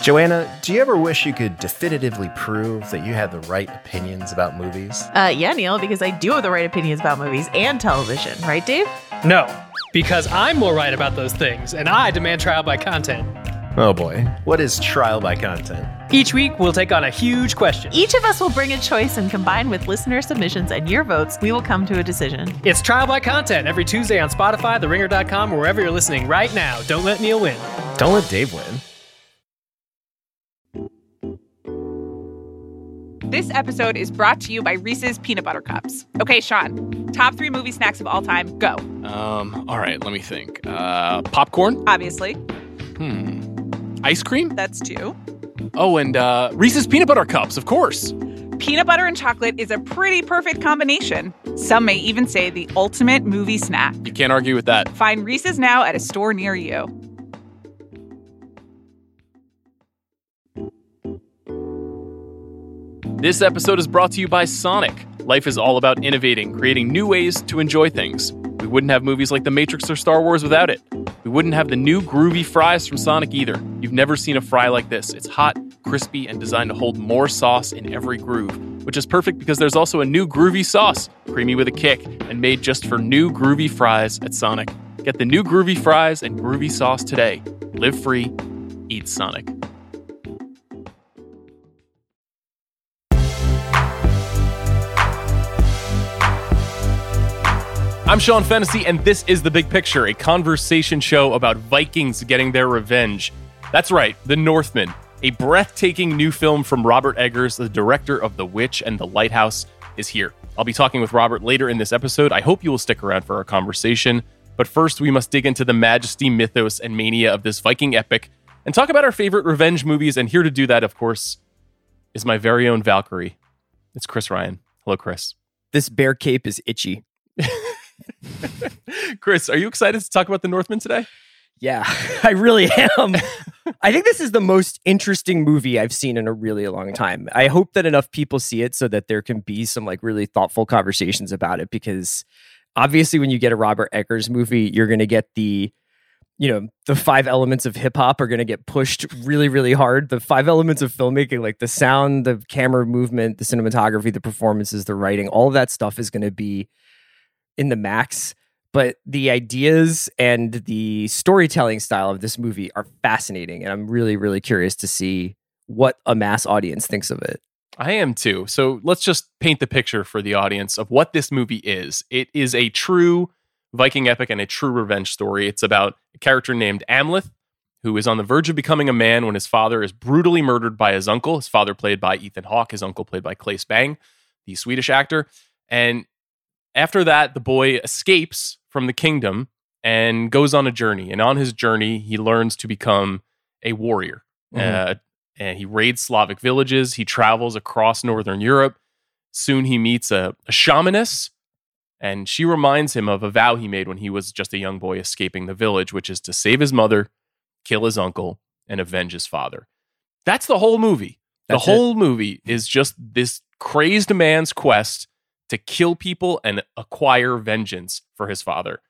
Joanna, do you ever wish you could definitively prove that you had the right opinions about movies? Uh, yeah, Neil, because I do have the right opinions about movies and television, right, Dave? No, because I'm more right about those things, and I demand trial by content. Oh boy, what is trial by content? Each week, we'll take on a huge question. Each of us will bring a choice, and combined with listener submissions and your votes, we will come to a decision. It's trial by content every Tuesday on Spotify, TheRinger.com, or wherever you're listening right now. Don't let Neil win. Don't let Dave win. This episode is brought to you by Reese's Peanut Butter Cups. Okay, Sean, top three movie snacks of all time, go. Um, all right, let me think. Uh, popcorn? Obviously, Hmm. Ice cream? that's two. Oh, and uh, Reese's peanut butter cups, of course. Peanut butter and chocolate is a pretty perfect combination. Some may even say the ultimate movie snack. You can't argue with that. Find Reese's now at a store near you. This episode is brought to you by Sonic. Life is all about innovating, creating new ways to enjoy things. We wouldn't have movies like The Matrix or Star Wars without it. We wouldn't have the new groovy fries from Sonic either. You've never seen a fry like this. It's hot, crispy, and designed to hold more sauce in every groove, which is perfect because there's also a new groovy sauce, creamy with a kick, and made just for new groovy fries at Sonic. Get the new groovy fries and groovy sauce today. Live free, eat Sonic. I'm Sean Fennessey, and this is The Big Picture, a conversation show about Vikings getting their revenge. That's right, The Northman, a breathtaking new film from Robert Eggers, the director of The Witch and The Lighthouse, is here. I'll be talking with Robert later in this episode. I hope you will stick around for our conversation. But first, we must dig into the majesty, mythos, and mania of this Viking epic and talk about our favorite revenge movies. And here to do that, of course, is my very own Valkyrie. It's Chris Ryan. Hello, Chris. This bear cape is itchy. Chris, are you excited to talk about the Northman today? Yeah, I really am. I think this is the most interesting movie I've seen in a really long time. I hope that enough people see it so that there can be some like really thoughtful conversations about it because obviously when you get a Robert Eggers movie, you're going to get the you know, the five elements of hip hop are going to get pushed really really hard. The five elements of filmmaking like the sound, the camera movement, the cinematography, the performances, the writing, all of that stuff is going to be in the max but the ideas and the storytelling style of this movie are fascinating and i'm really really curious to see what a mass audience thinks of it I am too. So let's just paint the picture for the audience of what this movie is. It is a true Viking epic and a true revenge story. It's about a character named Amleth, who is on the verge of becoming a man when his father is brutally murdered by his uncle. His father, played by Ethan Hawke, his uncle, played by Claes Bang, the Swedish actor. And after that, the boy escapes from the kingdom and goes on a journey. And on his journey, he learns to become a warrior. Mhm. Uh, and he raids Slavic villages. He travels across Northern Europe. Soon he meets a, a shamaness, and she reminds him of a vow he made when he was just a young boy escaping the village, which is to save his mother, kill his uncle, and avenge his father. That's the whole movie. That's the it. whole movie is just this crazed man's quest to kill people and acquire vengeance for his father.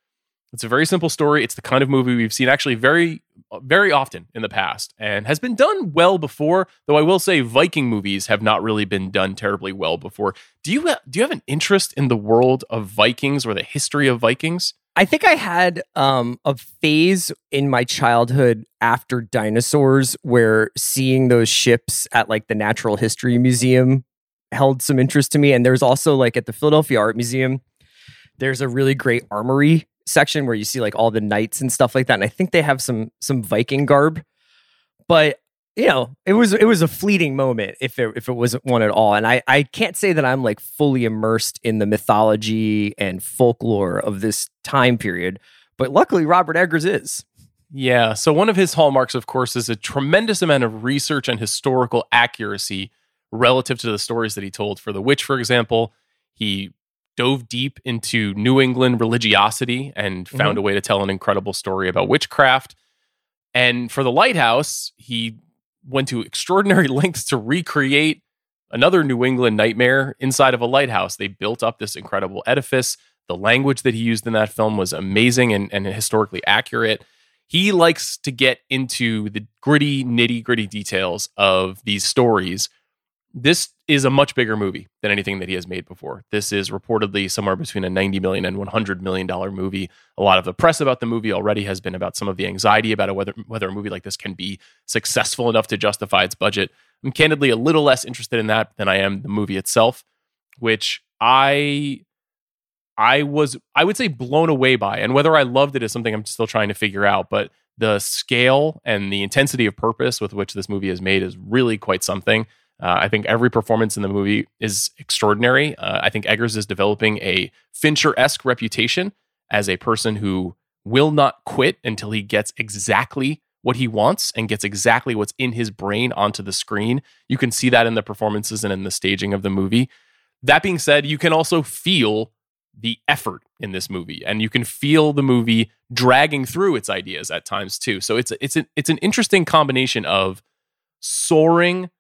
It's a very simple story. It's the kind of movie we've seen actually very, very often in the past and has been done well before. Though I will say, Viking movies have not really been done terribly well before. Do you do you have an interest in the world of Vikings or the history of Vikings? i think i had um, a phase in my childhood after dinosaurs where seeing those ships at like the natural history museum held some interest to me. And there's also like at the philadelphia art museum there's a really great armory section where you see like all the knights and stuff like that. And i think they have some some viking garb. But you know it was it was a fleeting moment if it, if it wasn't one at all. And i i can't say that i'm like fully immersed in the mythology and folklore of this time period but luckily robert eggers is. Yeah. So one of his hallmarks, of course, is a tremendous amount of research and historical accuracy relative to the stories that he told. For The Witch, for example, he dove deep into New England religiosity and found mm-hmm. a way to tell an incredible story about witchcraft. And for The Lighthouse, he went to extraordinary lengths to recreate another New England nightmare inside of a lighthouse. They built up this incredible edifice. The language that he used in that film was amazing and, and historically accurate he likes to get into the gritty, nitty gritty details of these stories. This is a much bigger movie than anything that he has made before. This is reportedly somewhere between a 90 million and 100 million dollar movie. A lot of the press about the movie already has been about some of the anxiety about whether whether a movie like this can be successful enough to justify its budget. I'm candidly a little less interested in that than I am the movie itself, which I I was I would say blown away by. And whether I loved it is something I'm still trying to figure out, but the scale and the intensity of purpose with which this movie is made is really quite something. Uh, I think every performance in the movie is extraordinary. Uh, I think Eggers is developing a Fincher esque reputation as a person who will not quit until he gets exactly what he wants and gets exactly what's in his brain onto the screen. You can see that in the performances and in the staging of the movie. That being said, you can also feel the effort in this movie and you can feel the movie dragging through its ideas at times too. So it's it's an it's an interesting combination of soaring,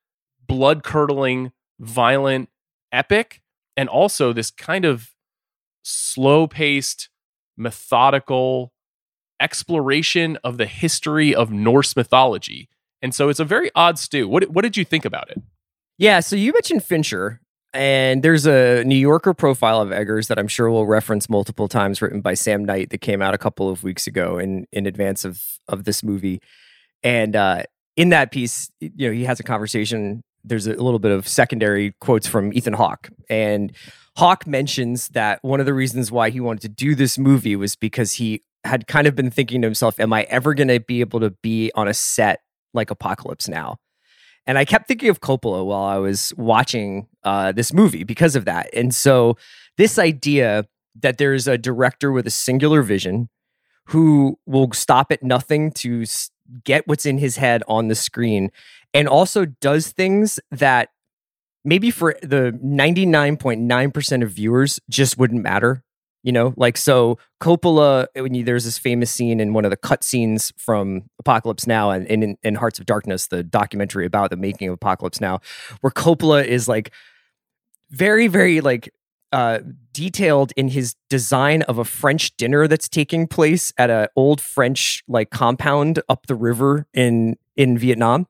blood-curdling, violent epic and also this kind of slow-paced, methodical exploration of the history of Norse mythology. And so it's a very odd stew. What what did you think about it? Yeah, so you mentioned Fincher, and there's a New Yorker profile of Eggers that I'm sure we'll reference multiple times, written by Sam Knight, that came out a couple of weeks ago in in advance of of this movie. And uh, in that piece, you know, he has a conversation. There's a little bit of secondary quotes from Ethan Hawke, and Hawke mentions that one of the reasons why he wanted to do this movie was because he had kind of been thinking to himself, "Am I ever going to be able to be on a set like Apocalypse Now?" And I kept thinking of Coppola while I was watching uh, this movie because of that. And so, this idea that there's a director with a singular vision who will stop at nothing to get what's in his head on the screen and also does things that maybe for the 99.9% of viewers just wouldn't matter you know? Like so coppola when you, there's this famous scene in one of the cut scenes from apocalypse now and in, in hearts of darkness the documentary about the making of apocalypse now where coppola is like very very like uh detailed in his design of a french dinner that's taking place at an old french like compound up the river in in vietnam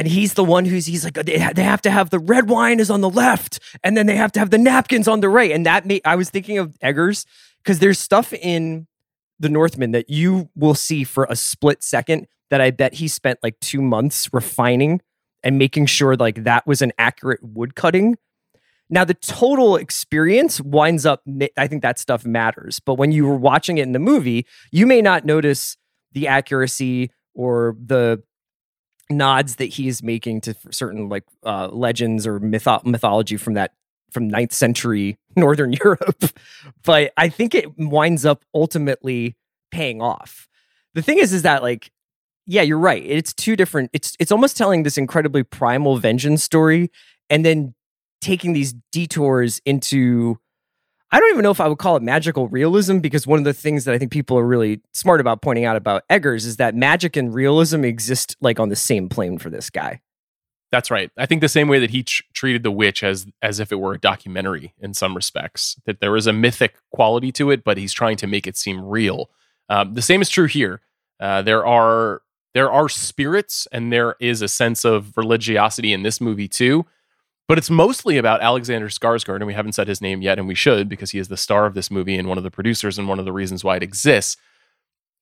and he's the one who's he's like they, have to have the red wine is on the left and then they have to have the napkins on the right. And that made i was thinking of eggers because there's stuff in the northman that you will see for a split second that i bet he spent like two months refining and making sure like that was an accurate wood cutting. Now the total experience winds up i think that stuff matters but when you were watching it in the movie you may not notice the accuracy or the nods that he's making to certain like uh, legends or mytho- mythology from that from ninth century northern Europe, but I think it winds up ultimately paying off. The thing is, is that like, yeah, you're right. It's two different. It's it's almost telling this incredibly primal vengeance story, and then taking these detours into I don't even know if I would call it magical realism because one of the things that I think people are really smart about pointing out about Eggers is that magic and realism exist like on the same plane for this guy. That's right. I think the same way that he tr- treated The Witch as as if it were a documentary in some respects, that there is a mythic quality to it, but he's trying to make it seem real. Um, the same is true here. Uh, there are there are spirits, and there is a sense of religiosity in this movie too. But it's mostly about Alexander Skarsgård, and we haven't said his name yet, and we should because he is the star of this movie and one of the producers and one of the reasons why it exists.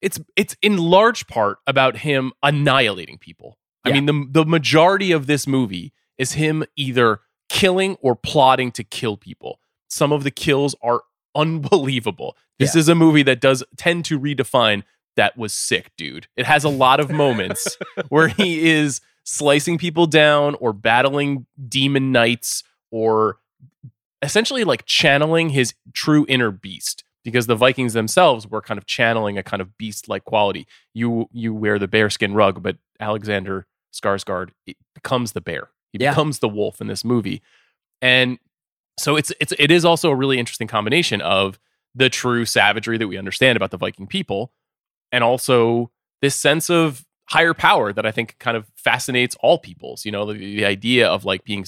It's it's in large part about him annihilating people. I mean, the the majority of this movie is him either killing or plotting to kill people. Some of the kills are unbelievable. This Yeah. is a movie that does tend to redefine that was sick, dude. It has a lot of moments where he is slicing people down or battling demon knights or essentially like channeling his true inner beast because the Vikings themselves were kind of channeling a kind of beast like quality. You you wear the bearskin rug, but Alexander Skarsgård becomes the bear. He Yeah. becomes the wolf in this movie. And so it's it's it is also a really interesting combination of the true savagery that we understand about the Viking people and also this sense of higher power that I think kind of fascinates all peoples. You know, the, the idea of like being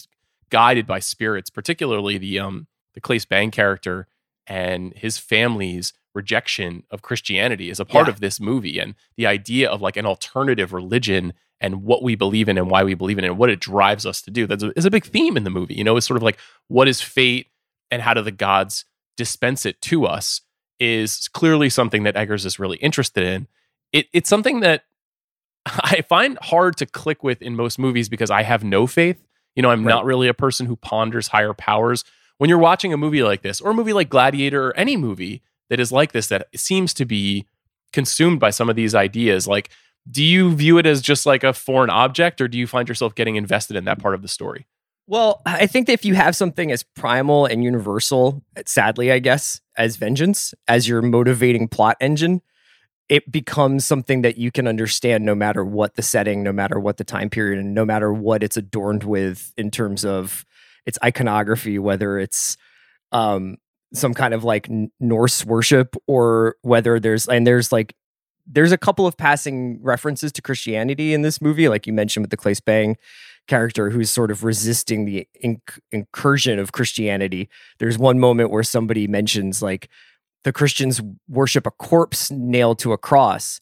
guided by spirits, particularly the um the Claes Bang character and his family's rejection of Christianity is a part Yeah. of this movie and the idea of like an alternative religion and what we believe in and why we believe in it and what it drives us to do. That's a, is a big theme in the movie. You know, it's sort of like what is fate and how do the gods dispense it to us is clearly something that Eggers is really interested in. It, it's something that I find hard to click with in most movies because I have no faith. You know, I'm Right. not really a person who ponders higher powers. When you're watching a movie like this, or a movie like Gladiator, or any movie that is like this, that seems to be consumed by some of these ideas, like, do you view it as just like a foreign object, or do you find yourself getting invested in that part of the story? Well, I think that if you have something as primal and universal, sadly, I guess, as vengeance, as your motivating plot engine, it becomes something that you can understand no matter what the setting, no matter what the time period, and no matter what it's adorned with in terms of its iconography, whether it's um, some kind of like Norse worship or whether there's, and there's like, there's a couple of passing references to Christianity in this movie, like you mentioned with the Claes Bang character who's sort of resisting the inc- incursion of Christianity. There's one moment where somebody mentions like the Christians worship a corpse nailed to a cross.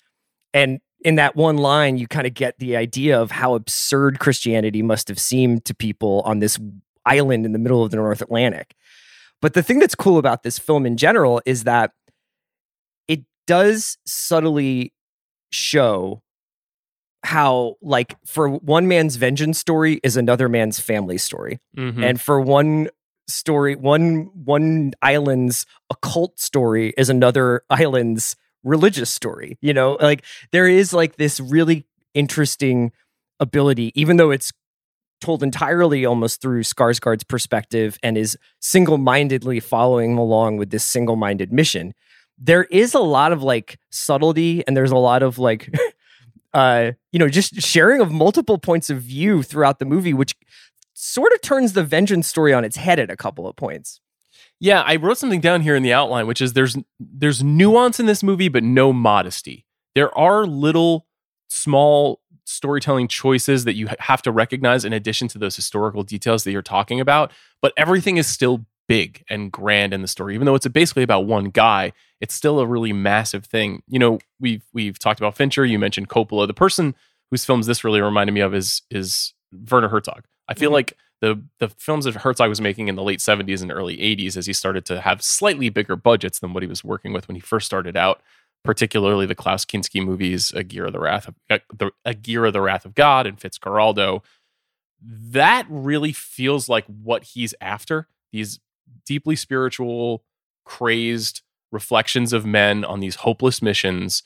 And in that one line, you kind of get the idea of how absurd Christianity must have seemed to people on this island in the middle of the North Atlantic. But the thing that's cool about this film in general is that it does subtly show how like for one man's vengeance story is another man's family story Mhm. and for one story one one island's occult story is another island's religious story you know? Like there is like this really interesting ability even though it's told entirely almost through Skarsgård's perspective and is single-mindedly following along with this single-minded mission there is a lot of like subtlety and there's a lot of like uh you know just sharing of multiple points of view throughout the movie which sort of turns the vengeance story on its head at a couple of points Yeah, I wrote something down here in the outline, which is there's there's nuance in this movie, but no modesty. There are little small storytelling choices that you have to recognize in addition to those historical details that you're talking about, but everything is still big and grand in the story. Even though it's basically about one guy, it's still a really massive thing. You know, we've we've talked about Fincher, you mentioned Coppola. The person whose films this really reminded me of is is Werner Herzog. I feel Mhm. like the the films that Herzog was making in the late 70s and early 80s as he started to have slightly bigger budgets than what he was working with when he first started out, particularly the Klaus Kinski movies, Aguirre the Wrath of uh, the Aguirre the Wrath of God and Fitzcarraldo. That really feels like what he's after. These deeply spiritual, crazed reflections of men on these hopeless missions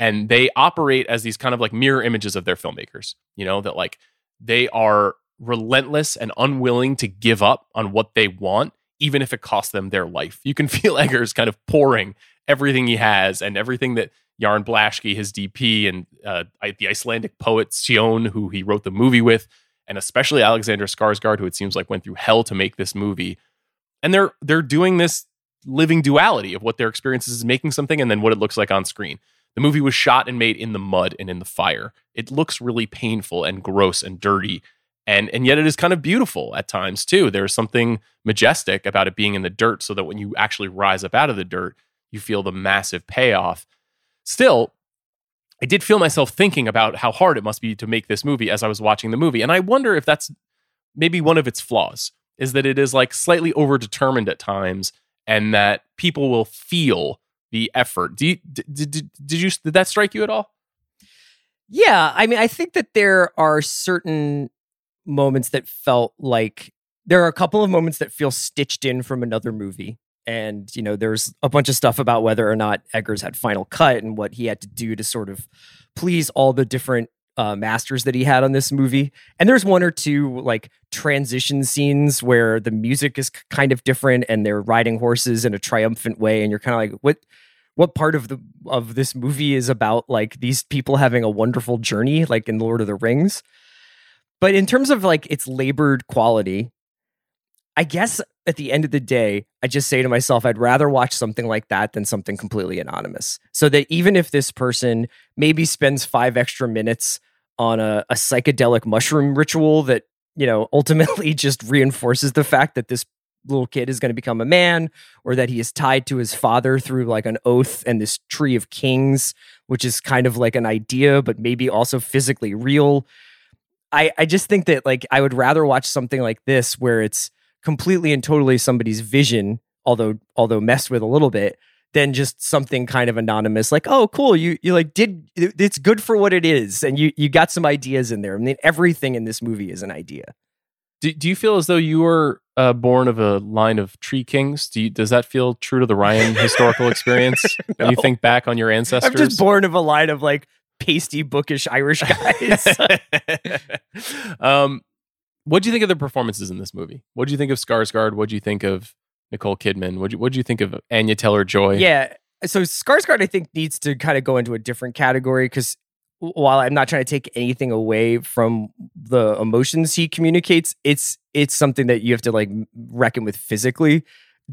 and they operate as these kind of like mirror images of their filmmakers you know that like they are relentless and unwilling to give up on what they want even if it costs them their life you can feel eggers kind of pouring everything he has and everything that Jarin Blaschke, his DP, and uh, the Icelandic poet Sjón, who he wrote the movie with, and especially Alexander Skarsgård, who it seems like went through hell to make this movie. And they're they're doing this living duality of what their experiences is making something and then what it looks like on screen. The movie was shot and made in the mud and in the fire. It looks really painful and gross and dirty. And and yet it is kind of beautiful at times too. There's something majestic about it being in the dirt so that when you actually rise up out of the dirt, you feel the massive payoff. Still, I did feel myself thinking about how hard it must be to make this movie as I was watching the movie. And I wonder if that's maybe one of its flaws is that it is like slightly overdetermined at times and that people will feel the effort. Do you, did, did, did you did that strike you at all? Yeah, I mean, I think that there are certain moments that felt like there are a couple of moments that feel stitched in from another movie. And, you know, there's a bunch of stuff about whether or not Eggers had final cut and what he had to do to sort of please all the different uh, masters that he had on this movie. And there's one or two like transition scenes where the music is kind of different and they're riding horses in a triumphant way. And you're kind of like, what? what part of the of this movie is about like these people having a wonderful journey like in Lord of the Rings. But in terms of like its labored quality, I guess at the end of the day, I just say to myself, I'd rather watch something like that than something completely anonymous. So that even if this person maybe spends five extra minutes on a, a psychedelic mushroom ritual that, you know, ultimately just reinforces the fact that this little kid is going to become a man or that he is tied to his father through like an oath and this tree of kings which is kind of like an idea but maybe also physically real i i just think that like i would rather watch something like this where it's completely and totally somebody's vision although although messed with a little bit than just something kind of anonymous like oh cool you you like did it's good for what it is and you you got some ideas in there i mean everything in this movie is an idea Do, do you feel as though you were uh, born of a line of tree kings? Do you, does that feel true to the Ryan historical experience? When you think back on your ancestors? i'm just born of a line of like pasty bookish irish guys um, what do you think of the performances in this movie? What do you think of Skarsgård? What do you think of Nicole Kidman? What do you, you think of Anya Taylor Joy? Yeah. So Skarsgård, I think, needs to kind of go into a different category because while I'm not trying to take anything away from the emotions he communicates, it's it's something that you have to like reckon with physically.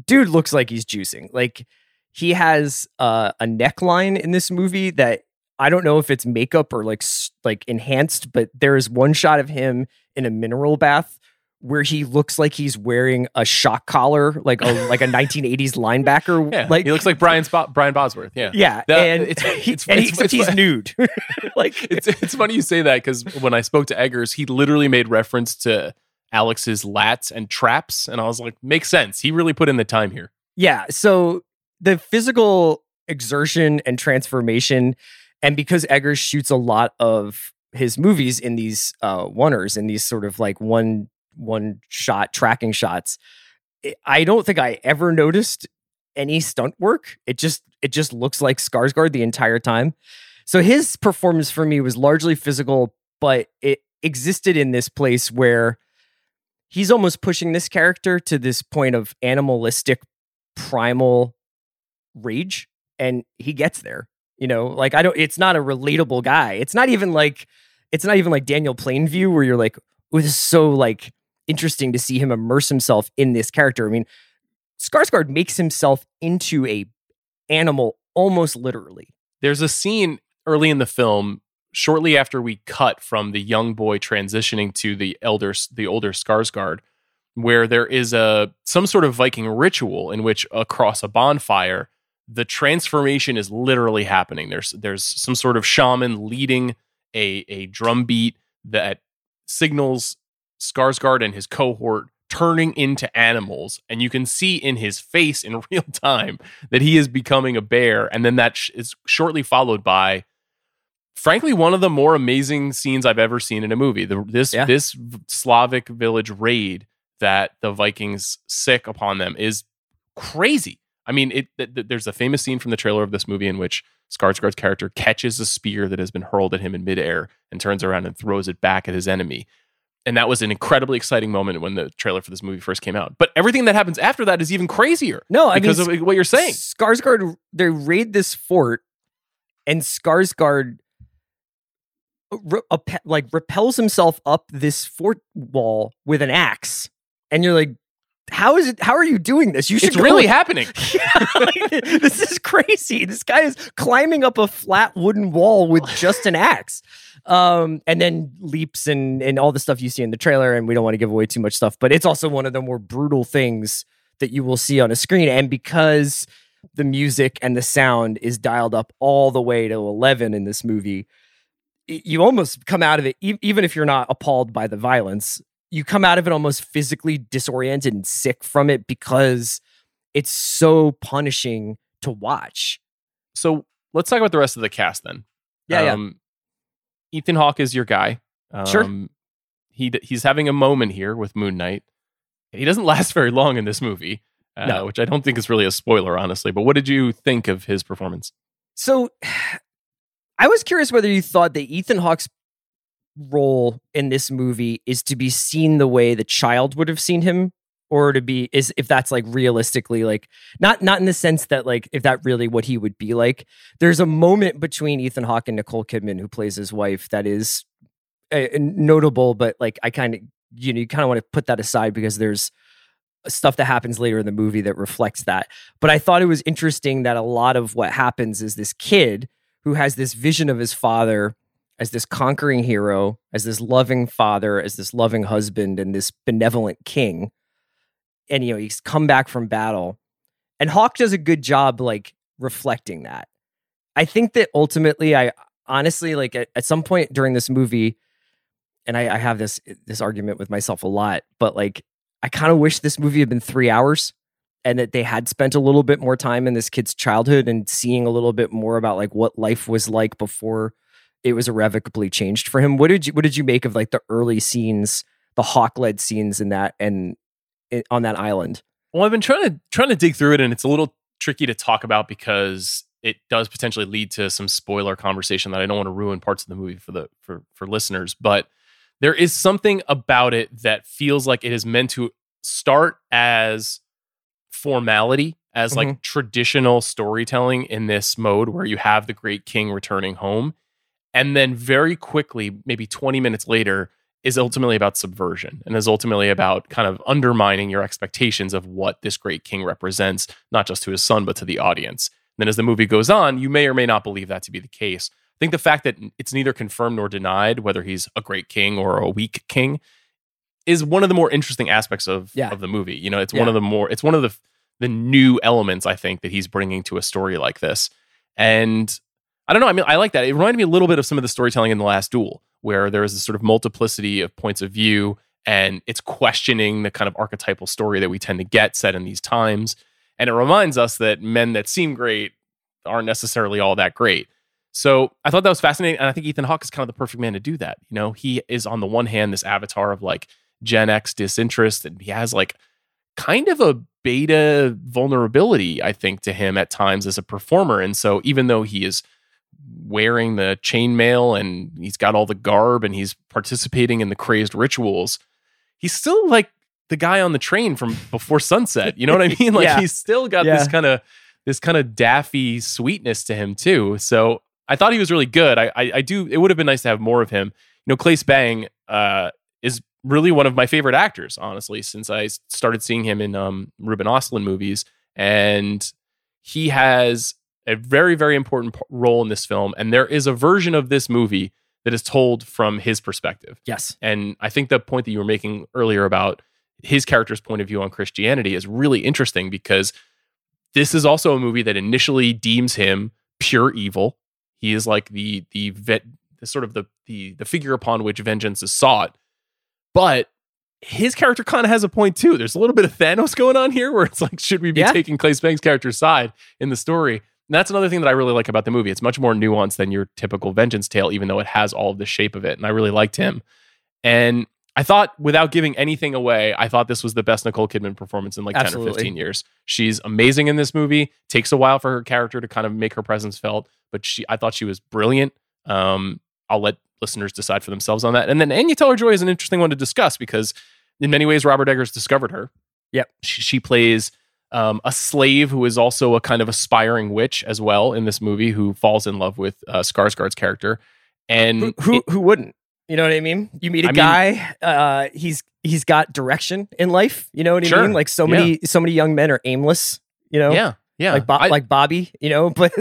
Dude looks like he's juicing. Like he has uh, a neckline in this movie that I don't know if it's makeup or like like enhanced, but there is one shot of him in a mineral bath where he looks like he's wearing a shock collar, like a like a 1980s linebacker. Yeah, like he looks like Brian Brian Bosworth. Yeah, yeah, That- and it's- he, it's- and it's- it's- he's nude. like it's it's funny you say that because when I spoke to Eggers, he literally made reference to Alex's lats and traps, and I was like, makes sense. He really put in the time here. yeah. So the physical exertion and transformation, and because Eggers shoots a lot of his movies in these uh oneers, in these sort of like one one shot tracking shots, I- I don't think I ever noticed any stunt work. It just it just looks like Skarsgård the entire time. So his performance for me was largely physical, but it existed in this place where he's almost pushing this character to this point of animalistic primal rage and he gets there. You know, like I don't it's not a relatable guy. It's not even like it's not even like Daniel Plainview where you're like, oh, this is so like interesting to see him immerse himself in this character. I mean, Skarsgård makes himself into a animal almost literally. There's a scene early in the film, shortly after we cut from the young boy transitioning to the elder, the older Skarsgård, where there is a some sort of Viking ritual in which across a bonfire, the transformation is literally happening. There's there's some sort of shaman leading a a drum beat that signals Skarsgård and his cohort turning into animals, and you can see in his face in real time that he is becoming a bear, and then that sh- is shortly followed by, frankly, one of the more amazing scenes I've ever seen in a movie. The, this Yeah. this Slavic village raid that the Vikings sic upon them is crazy. I mean, it. Th- th- there's a famous scene from the trailer of this movie in which Skarsgård's character catches a spear that has been hurled at him in midair and turns around and throws it back at his enemy. And that was an incredibly exciting moment when the trailer for this movie first came out. But everything that happens after that is even crazier No, I mean because of uh, what you're saying. Skarsgård, they raid this fort, and Skarsgård re- like repels himself up this fort wall with an axe, and you're like, "How is it? How are you doing this? You should It's really happening. Yeah, like, this is crazy. This guy is climbing up a flat wooden wall with just an axe. Um, and then leaps and and all the stuff you see in the trailer, and we don't want to give away too much stuff, but it's also one of the more brutal things that you will see on a screen. And because the music and the sound is dialed up all the way to 11 in this movie, you almost come out of it, even if you're not appalled by the violence, you come out of it almost physically disoriented and sick from it because it's so punishing to watch. So let's talk about the rest of the cast then. Yeah, yeah. um, Ethan Hawke is your guy. Um, Sure. He d- he's having a moment here with Moon Knight. He doesn't last very long in this movie, uh, No. which I don't think is really a spoiler, honestly. But what did you think of his performance? So I was curious whether you thought that Ethan Hawke's role in this movie is to be seen the way the child would have seen him or to be is if that's like realistically like not not in the sense that like if that really what he would be like. There's a moment between Ethan Hawke and Nicole Kidman who plays his wife that is uh, notable but like I kind of you know you kind of want to put that aside because there's stuff that happens later in the movie that reflects that. But I thought it was interesting that a lot of what happens is this kid who has this vision of his father as this conquering hero, as this loving father, as this loving husband, and this benevolent king and you know he's come back from battle, and Hawke does a good job like reflecting that. I think that ultimately, I honestly like at, at some point during this movie, and I, I have this this argument with myself a lot, but like I kind of wish this movie had been three hours and that they had spent a little bit more time in this kid's childhood and seeing a little bit more about like what life was like before it was irrevocably changed for him. What did you what did you make of like the early scenes, the Hawke led scenes in that and it, on that island? Well, I've been trying to trying to dig through it, and it's a little tricky to talk about because it does potentially lead to some spoiler conversation that I don't want to ruin parts of the movie for the for for listeners. But there is something about it that feels like it is meant to start as formality as like Mhm. traditional storytelling in this mode where you have the great king returning home and then very quickly maybe 20 minutes later is ultimately about subversion and is ultimately about kind of undermining your expectations of what this great king represents not just to his son but to the audience then as the movie goes on you may or may not believe that to be the case i think the fact that it's neither confirmed nor denied whether he's a great king or a weak king is one of the more interesting aspects of Yeah. of the movie. You know, it's Yeah. one of the more it's one of the the new elements I think that he's bringing to a story like this. And I don't know, I mean I like that. It reminded me a little bit of some of the storytelling in The Last Duel where there is this sort of multiplicity of points of view and it's questioning the kind of archetypal story that we tend to get set in these times. And it reminds us that men that seem great aren't necessarily all that great. So I thought that was fascinating. And I think Ethan Hawke is kind of the perfect man to do that. You know, he is on the one hand this avatar of like Gen X disinterest, and he has like kind of a beta vulnerability, I think, to him at times as a performer. And so even though he is wearing the chainmail and he's got all the garb and he's participating in the crazed rituals, he's still like the guy on the train from before sunset. You know what I mean? Like Yeah. he's still got Yeah. this kind of this kind of daffy sweetness to him too. So I thought he was really good. I I, I do. It would have been nice to have more of him. You know, Claes Bang uh, is really one of my favorite actors, honestly, since I started seeing him in um, Ruben Ostlund movies, and he has a very very important role in this film. And there is a version of this movie that is told from his perspective. Yes. And I think the point that you were making earlier about his character's point of view on Christianity is really interesting because this is also a movie that initially deems him pure evil. He is like the the vet, the sort of the the the figure upon which vengeance is sought. But his character kind of has a point too. There's a little bit of Thanos going on here, where it's like, should we be Yeah. taking Claes Bang's character's side in the story? And that's another thing that I really like about the movie. It's much more nuanced than your typical vengeance tale, even though it has all of the shape of it. And I really liked him. And I thought, without giving anything away, I thought this was the best Nicole Kidman performance in like 10 or 15 years. She's amazing in this movie. Takes a while for her character to kind of make her presence felt, but she I thought she was brilliant. Um, I'll let listeners decide for themselves on that. And then Anya Taylor Joy is an interesting one to discuss because in many ways, Robert Eggers discovered her. Yep. She, she plays um, a slave who is also a kind of aspiring witch as well in this movie who falls in love with uh, Skarsgård's character. And Who who, it- who wouldn't? You know what I mean? You meet a I mean- guy, uh, he's he's got direction in life. You know what I mean? Like so many so many young men are aimless. You know, yeah, yeah, like Bo- I- like Bobby. You know, but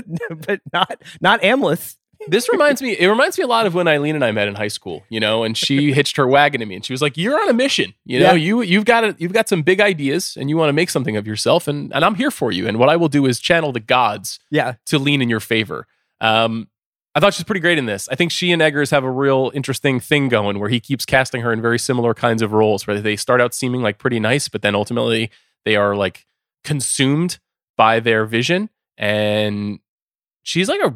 but not not Amleth. This reminds me it reminds me a lot of when Eileen and I met in high school, you know, and she hitched her wagon to me and she was like, You're on a mission. You know, Yeah. you you've got a, you've got some big ideas and you want to make something of yourself and and I'm here for you. And what I will do is channel the gods Yeah, to lean in your favor. Um I thought she's pretty great in this. I think she and Eggers have a real interesting thing going where he keeps casting her in very similar kinds of roles where they start out seeming like pretty nice, but then ultimately they are like consumed by their vision. And she's like a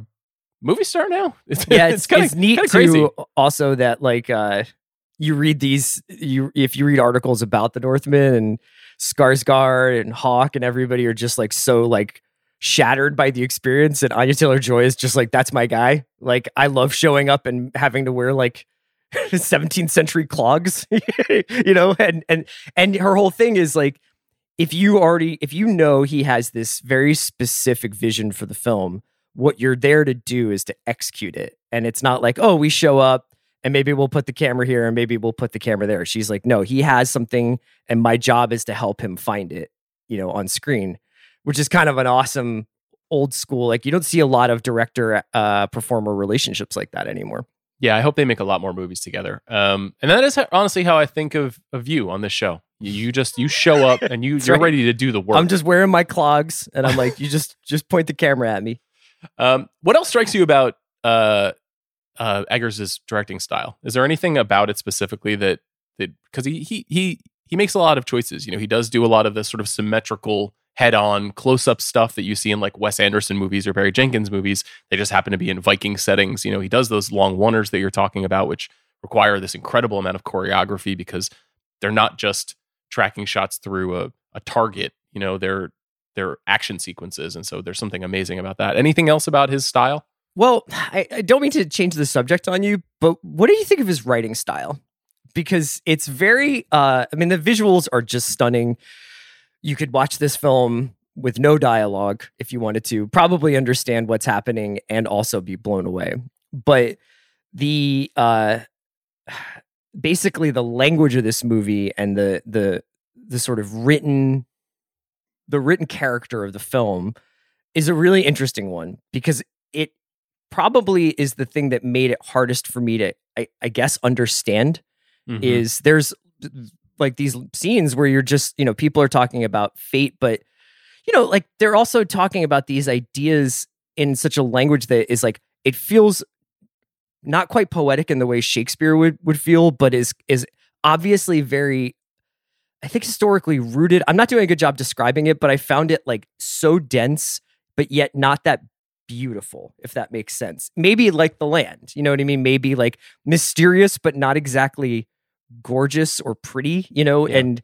movie star now. It's, yeah. It's, kinda- neat kinda too. crazy. Also, that like uh, you read these you if you read articles about the Northmen and Skarsgård and Hawke and everybody are just like so like shattered by the experience and Anya Taylor Joy is just like that's my guy. Like I love showing up and having to wear like 17th century clogs, you know, and and and her whole thing is like if you already if you know he has this very specific vision for the film, what you're there to do is to execute it. And it's not like, oh, we show up and maybe we'll put the camera here and maybe we'll put the camera there. She's like, no, he has something and my job is to help him find it, you know, on screen, which is kind of an awesome old school. Like you don't see a lot of director uh performer relationships like that anymore. yeah, I hope they make a lot more movies together. Um, and that is ho- honestly how I think of of you on this show. You just you show up and you you're right. ready to do the work. I'm just wearing my clogs, and I'm like, you just just point the camera at me. Um, what else strikes you about uh, uh, Eggers' directing style? Is there anything about it specifically that that because he he he he makes a lot of choices. You know, he does do a lot of the sort of symmetrical, head-on, close-up stuff that you see in like Wes Anderson movies or Barry Jenkins movies. They just happen to be in Viking settings. You know, he does those long oneers that you're talking about, which require this incredible amount of choreography because they're not just tracking shots through a, a target. You know, they're they're action sequences, and so there's something amazing about that. Anything else about his style? Well, I, I don't mean to change the subject on you, but what do you think of his writing style? Because it's very, uh, I mean, the visuals are just stunning. You could watch this film with no dialogue if you wanted to, probably understand what's happening and also be blown away. But the, uh, basically the language of this movie and the, the, the sort of written, the written character of the film is a really interesting one because it probably is the thing that made it hardest for me to I, I guess understand Mhm. is there's like these scenes where you're just you know people are talking about fate but you know like they're also talking about these ideas in such a language that is like it feels not quite poetic in the way Shakespeare would would feel but is is obviously very I think historically rooted I'm not doing a good job describing it but I found it like so dense but yet not that beautiful, if that makes sense. Maybe like the land, you know what I mean? Maybe like mysterious, but not exactly gorgeous or pretty, you know? Yeah. And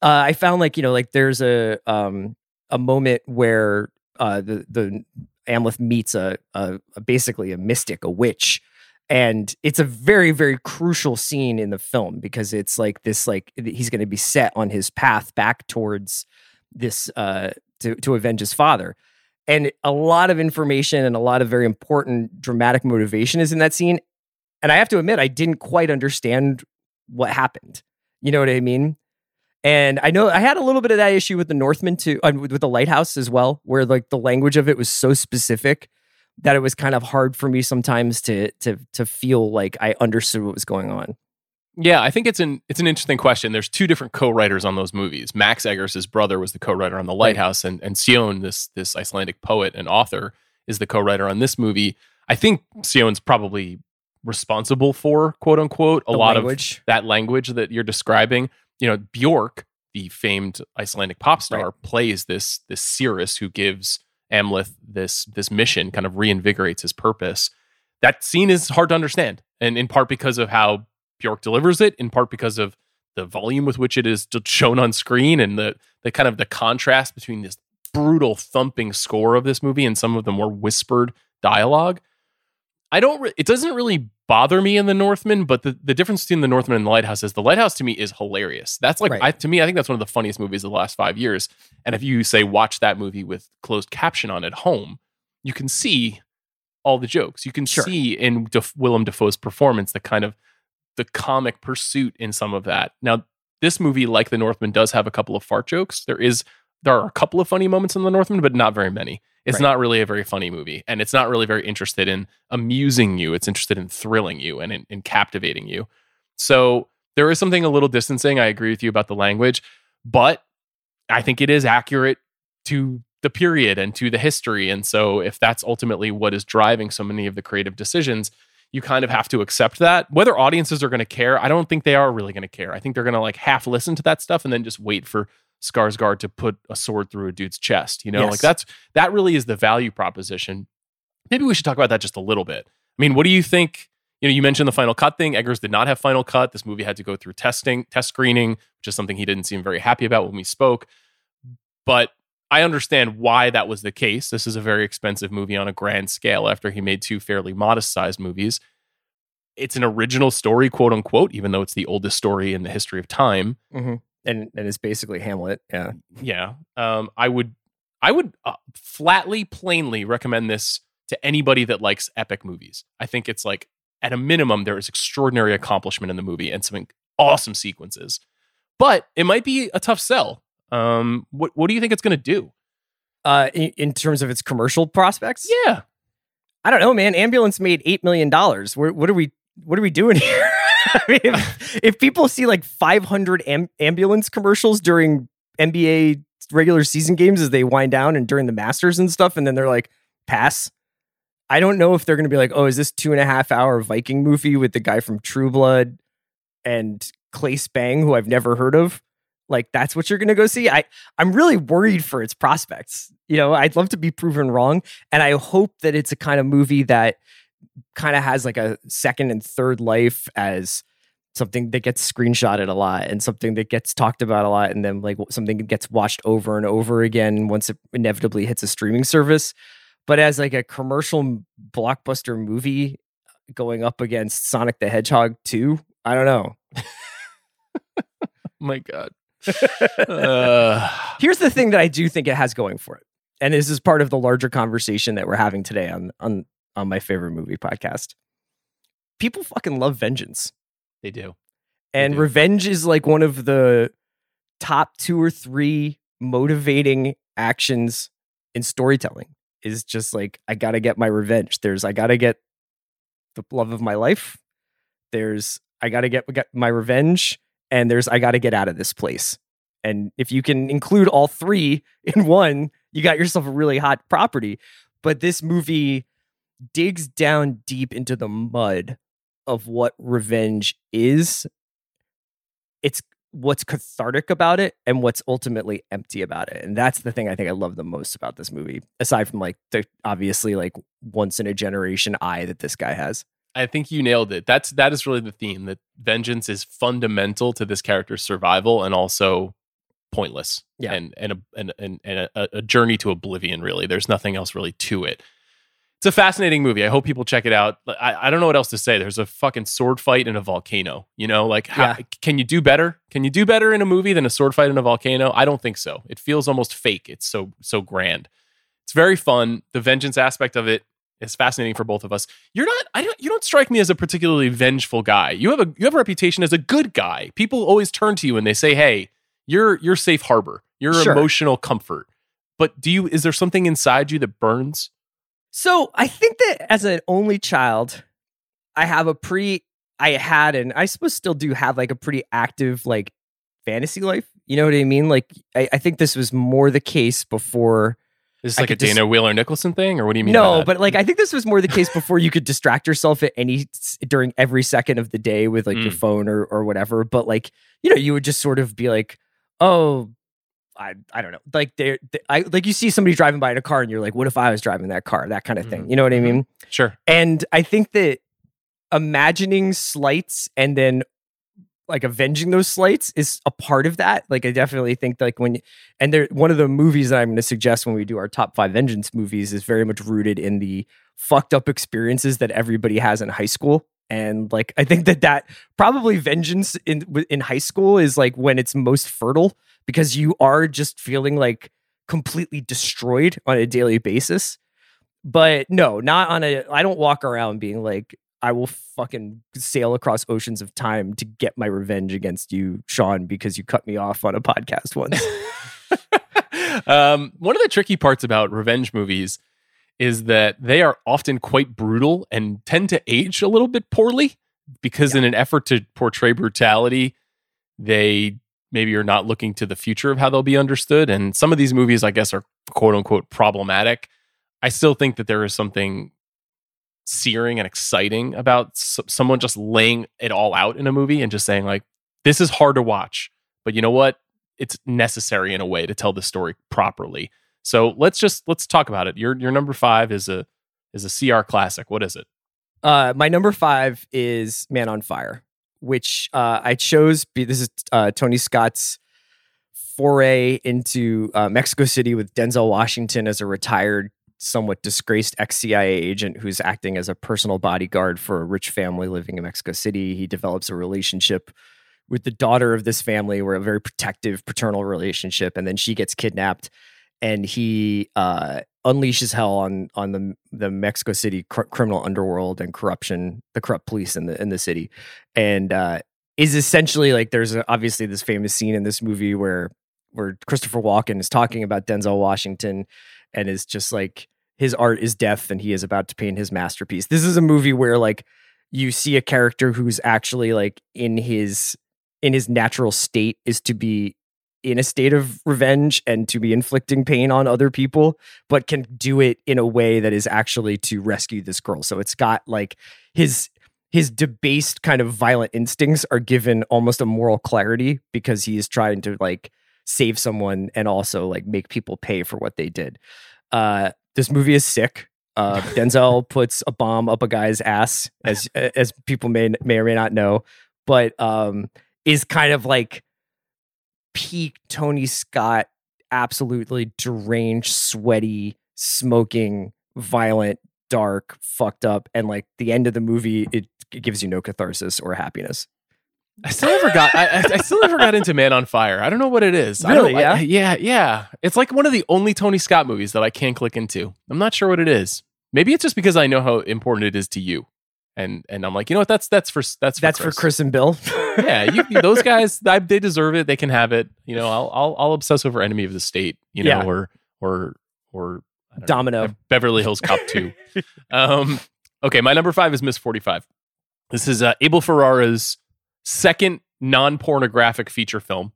uh, I found like, you know, like there's a um a moment where uh the the Amleth meets a, a, a basically a mystic, a witch. And it's a very, very crucial scene in the film because it's like this, like he's going to be set on his path back towards this, uh, to to avenge his father. And a lot of information and a lot of very important dramatic motivation is in that scene. And i have to admit i didn't quite understand what happened. You know what i mean? And i know i had a little bit of that issue with the northman too uh, with with the lighthouse as well where like the language of it was so specific that it was kind of hard for me sometimes to to to feel like i understood what was going on Yeah, I think it's an it's an interesting question. There's two different co-writers on those movies. Max Eggers, brother, was the co-writer on The Lighthouse, and and Sjón, this this Icelandic poet and author, is the co-writer on this movie. I think Sjón's probably responsible for quote unquote a The lot language. of that language that you're describing. You know, Bjork, the famed Icelandic pop star, Right. plays this this Seeress who gives Amleth this this mission, kind of reinvigorates his purpose. That scene is hard to understand, and in part because of how Bjork delivers it, in part because of the volume with which it is shown on screen, and the the kind of the contrast between this brutal thumping score of this movie and some of the more whispered dialogue. I don't. Re- it doesn't really bother me in the Northman, but the, the difference between the Northman and the Lighthouse is the Lighthouse to me is hilarious. That's like Right. I, to me, I think that's one of the funniest movies of the last five years. And if you say watch that movie with closed caption on at home, you can see all the jokes. You can Sure. see in Def- Willem Dafoe's performance the kind of the comic pursuit in some of that. Now, this movie, like The Northman, does have a couple of fart jokes. There is there are a couple of funny moments in The Northman, but not very many. It's Right. not really a very funny movie, and it's not really very interested in amusing you. It's interested in thrilling you and in, in captivating you. So there is something a little distancing. I agree with you about the language, but I think it is accurate to the period and to the history. And so if that's ultimately what is driving so many of the creative decisions, you kind of have to accept that. Whether audiences are going to care, I don't think they are really going to care. I think they're going to like half listen to that stuff and then just wait for Skarsgård to put a sword through a dude's chest. You know, Yes. like that's that really is the value proposition. Maybe we should talk about that just a little bit. I mean, what do you think? You know, you mentioned the final cut thing. Eggers did not have final cut. This movie had to go through testing, test screening, which is something he didn't seem very happy about when we spoke. But I understand why that was the case. This is a very expensive movie on a grand scale after he made two fairly modest sized movies. It's an original story, quote unquote, even though it's the oldest story in the history of time. Mm-hmm. And and it's basically hamlet yeah Yeah. Um, I would, I would uh, flatly, plainly recommend this to anybody that likes epic movies. I think it's like, at a minimum, there is extraordinary accomplishment in the movie and some awesome sequences. But it might be a tough sell. Um, what what do you think it's going to do? uh in, in terms of its commercial prospects Yeah. I don't know, man. Ambulance made eight million dollars. What, what are we? What are we doing here? I mean, if, if people see like 500 am- ambulance commercials during NBA regular season games as they wind down and during the Masters and stuff, and then they're like, pass. I don't know if they're going to be like, oh, is this two and a half hour Viking movie with the guy from True Blood and Claes Bang, who I've never heard of? Like that's what you're going to go see. I I'm really worried for its prospects. You know, I'd love to be proven wrong, and I hope that it's a kind of movie that kind of has like a second and third life as something that gets screenshotted a lot and something that gets talked about a lot and then like something that gets watched over and over again once it inevitably hits a streaming service. But as like a commercial blockbuster movie going up against Sonic the Hedgehog 2 I don't know. My god. Uh, Here's the thing that I do think it has going for it. And this is part of the larger conversation that we're having today on on on my favorite movie podcast. People fucking love vengeance. they do And do. revenge is like one of the top 2 or 3 motivating actions in storytelling. Is just like I got to get my revenge. There's I got to get the love of my life. There's I got to get, get my revenge and there's I got to get out of this place. And if you can include all three in one, you got yourself a really hot property. But this movie digs down deep into the mud of what revenge is. It's what's cathartic about it and what's ultimately empty about it. And that's the thing I think I love the most about this movie, aside from like the obviously like once in a generation eye that this guy has. I think you nailed it. That's that is really the theme that vengeance is fundamental to this character's survival and also pointless. Yeah. And and a and, and, and a, a journey to oblivion, really. There's nothing else really to it. It's a fascinating movie. I hope people check it out. I, I don't know what else to say. There's a fucking sword fight in a volcano. You know, like how, Yeah. can you do better? Can you do better in a movie than a sword fight in a volcano? I don't think so. It feels almost fake. It's so so grand. It's very fun. The vengeance aspect of it is fascinating for both of us. You're not I don't you don't strike me as a particularly vengeful guy. You have a you have a reputation as a good guy. People always turn to you and they say, "Hey, you're you're safe harbor. You're Sure. emotional comfort." But do you is there something inside you that burns? So I think that as an only child, I have a pretty, I had, and I suppose still do have like a pretty active like fantasy life. You know what I mean? Like I, I think this was more the case before. Is this I like a Dana Wheeler Nicholson thing, or what do you mean? No, but like I think this was more the case before you could distract yourself at any during every second of the day with like your Mm. phone or or whatever. But like you know, you would just sort of be like, oh. I, I don't know like there I like you see somebody driving by in a car and you're like what if I was driving that car that kind of thing Mhm. you know what I Mhm. mean sure. and I think that imagining slights and then like avenging those slights is a part of that. Like I definitely think like when and there one of the movies that I'm going to suggest when we do our top 5 vengeance movies is very much rooted in the fucked up experiences that everybody has in high school. And like I think that that probably vengeance in in high school is like when it's most fertile because you are just feeling like completely destroyed on a daily basis but no, not on a. I don't walk around being like, I will fucking sail across oceans of time to get my revenge against you, Sean, because you cut me off on a podcast once. um, one of the tricky parts about revenge movies is that they are often quite brutal and tend to age a little bit poorly because, in an effort to portray brutality, they maybe are not looking to the future of how they'll be understood. And some of these movies, I guess, are quote unquote problematic. I still think that there is something searing and exciting about s- someone just laying it all out in a movie and just saying, like, this is hard to watch, but you know what? it's necessary in a way to tell the story properly. So let's just let's talk about it. Your your number five is a is a CR classic. What is it? Uh, my number five is Man on Fire, which uh, I chose. This is uh, Tony Scott's foray into uh, Mexico City with Denzel Washington as a retired, somewhat disgraced ex CIA agent who's acting as a personal bodyguard for a rich family living in Mexico City. He develops a relationship with the daughter of this family, where a very protective paternal relationship, and then she gets kidnapped and he uh, unleashes hell on on the the Mexico City cr- criminal underworld and corruption, the corrupt police in the in the city, and uh, is essentially like there's a, obviously this famous scene in this movie where where Christopher Walken is talking about Denzel Washington and is just like his art is death and he is about to paint his masterpiece. This is a movie where like you see a character who's actually like in his in his natural state is to be in a state of revenge and to be inflicting pain on other people, but can do it in a way that is actually to rescue this girl. So it's got like his his debased kind of violent instincts are given almost a moral clarity because he is trying to like save someone and also like make people pay for what they did. Uh, this movie is sick. Uh, Denzel puts a bomb up a guy's ass, as as people may may or may not know, but um, is kind of like peak Tony Scott, absolutely deranged, sweaty, smoking, violent, dark, fucked up, and like the end of the movie, it, it gives you no catharsis or happiness. I still never got. I, I- still never got into Man on Fire. I don't know what it is. I Really? don't- I- Yeah? yeah, yeah. It's like one of the only Tony Scott movies that I can't click into. I'm not sure what it is. Maybe it's just because I know how important it is to you, and and I'm like, you know what? That's that's for that's for That's Chris. for Chris and Bill. yeah, you, those guys, I, they deserve it. They can have it. You know, I'll I'll, I'll obsess over Enemy of the State. You know, Yeah. or or or don't know, Domino. Beverly Hills Cop Two. um, okay, my number five is Miss Forty Five. This is uh, Abel Ferrara's second non-pornographic feature film.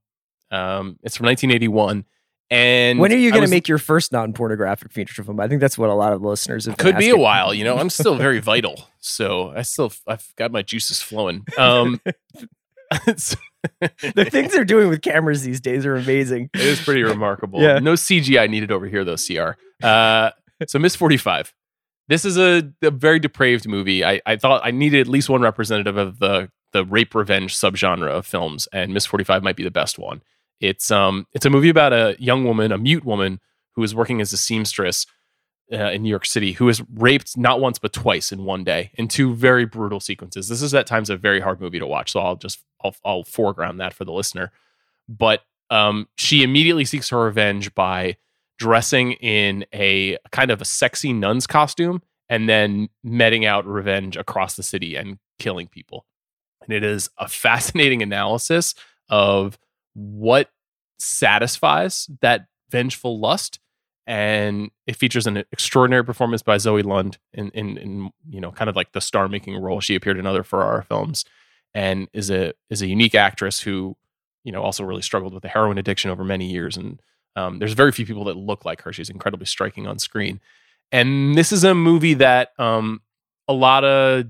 Um, it's from 1981, and when are you going to make your first non-pornographic feature film? I think that's what a lot of listeners have. could be a while you know i'm still very vital so i still i've got my juices flowing um the things they're doing with cameras these days are amazing. it is pretty remarkable Yeah. no cgi needed over here though cr uh so miss 45 this is a, a very depraved movie I, I thought i needed at least one representative of the the rape revenge subgenre of films and miss 45 might be the best one it's um it's a movie about a young woman a mute woman who is working as a seamstress uh, in New York City who is raped not once but twice in one day in two very brutal sequences. This is at times a very hard movie to watch, so I'll just I'll, I'll foreground that for the listener. But um, she immediately seeks her revenge by dressing in a kind of a sexy nun's costume and then meting out revenge across the city and killing people. And it is a fascinating analysis of what satisfies that vengeful lust and it features an extraordinary performance by Zoe Lund in, in, in you know kind of like the star making role. She appeared in other Ferrara films and is a is a unique actress who you know also really struggled with a heroin addiction over many years. And um, there's very few people that look like her. She's incredibly striking on screen. And this is a movie that um, a lot of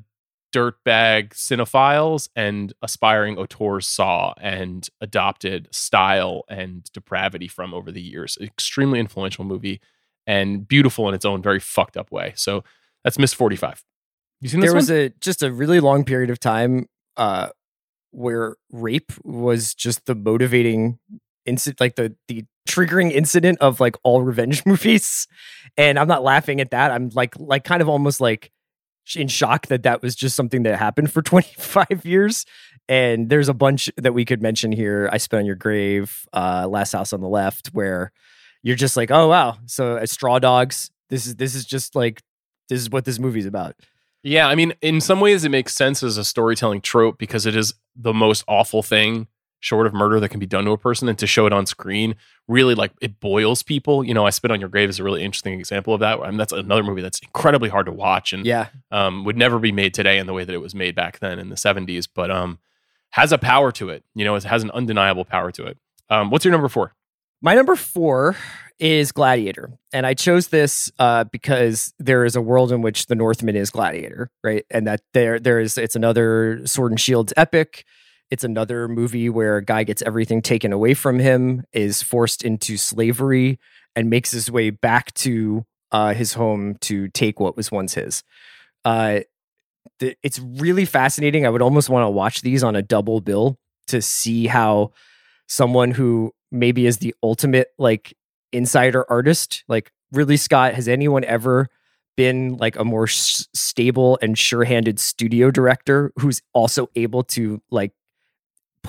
dirtbag cinephiles and aspiring auteurs saw and adopted style and depravity from over the years. Extremely influential movie and beautiful in its own very fucked up way. So that's Miss 45. You seen this there one? was a just a really long period of time uh where rape was just the motivating incident like the the triggering incident of like all revenge movies and i'm not laughing at that i'm like like kind of almost like in shock that that was just something that happened for 25 years. And there's a bunch that we could mention here i spit on your grave uh last house on the left where you're just like oh wow. So uh, straw dogs this is this is just like this is what this movie's about. Yeah, I mean, in some ways, it makes sense as a storytelling trope because it is the most awful thing, short of murder, that can be done to a person, and to show it on screen really like it boils people. You know, I Spit on Your Grave is a really interesting example of that. I mean, that's another movie that's incredibly hard to watch and yeah um, would never be made today in the way that it was made back then in the '70s, but um, has a power to it. You know, it has an undeniable power to it. Um, what's your number four? My number four is Gladiator. And I chose this uh, because there is a world in which the Northman is Gladiator, right? And that there there is it's another sword and shield epic. It's another movie where a guy gets everything taken away from him, is forced into slavery, and makes his way back to uh, his home to take what was once his. Uh, the, it's really fascinating. I would almost want to watch these on a double bill to see how someone who maybe is the ultimate like insider artist like really scott has anyone ever been like a more s- stable and sure-handed studio director who's also able to like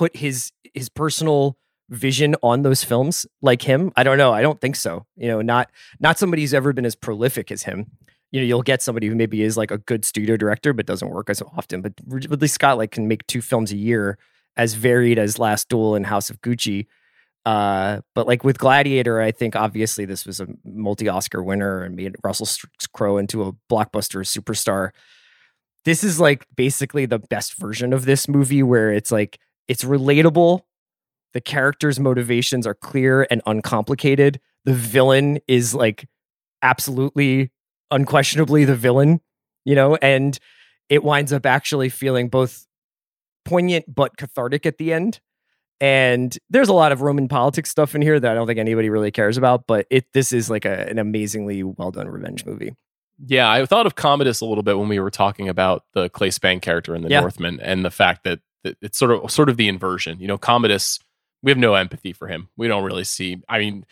put his his personal vision on those films like him? I don't know. I don't think so. You know not not somebody who's ever been as prolific as him. You know you'll get somebody who maybe is like a good studio director but doesn't work as often but ridley scott like can make two films a year as varied as last duel and house of gucci. Uh, but like with Gladiator, I think obviously this was a multi-Oscar winner and made Russell Crowe into a blockbuster superstar. this is like basically the best version of this movie where it's like it's relatable the characters motivations are clear and uncomplicated the villain is like absolutely unquestionably the villain you know and it winds up actually feeling both poignant but cathartic at the end and there's a lot of roman politics stuff in here that i don't think anybody really cares about but it this is like a, an amazingly well done revenge movie Yeah, I thought of Commodus a little bit when we were talking about the Claes Bang character in The Yeah. Northman and the fact that it's sort of sort of the inversion. You know, Commodus, we have no empathy for him. We don't really see. I mean,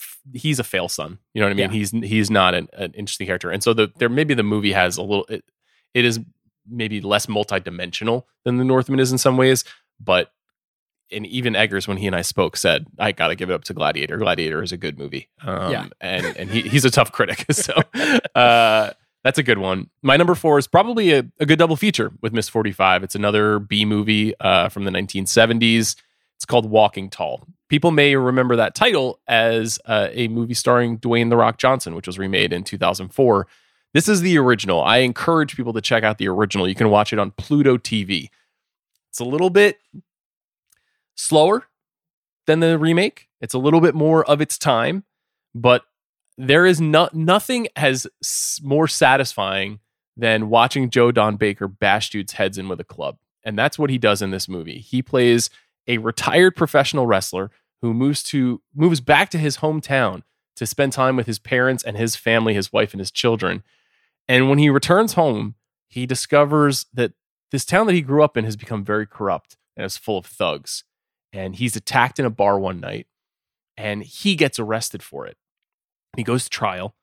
f- he's a fail son. You know what I mean? Yeah. He's he's not an, an interesting character, and so the there maybe the movie has a little. It, it is maybe less multidimensional than The Northman is in some ways, but. And even Eggers, when he and I spoke, said, "I got to give it up to Gladiator. Gladiator is a good movie, um, Yeah. and and he, he's a tough critic. So uh, that's a good one. My number four is probably a, a good double feature with Miss 45. It's another B movie uh, from the 1970s. It's called Walking Tall. People may remember that title as uh, a movie starring Dwayne The Rock Johnson, which was remade in 2004. This is the original. I encourage people to check out the original. You can watch it on Pluto TV. It's a little bit slower than the remake. It's a little bit more of its time, but there is not nothing as more satisfying than watching Joe Don Baker bash dudes' heads in with a club. And that's what he does in this movie. He plays a retired professional wrestler who moves to moves back to his hometown to spend time with his parents and his family, his wife and his children. And when he returns home, he discovers that this town that he grew up in has become very corrupt and is full of thugs. And he's attacked in a bar one night and he gets arrested for it. He goes to trial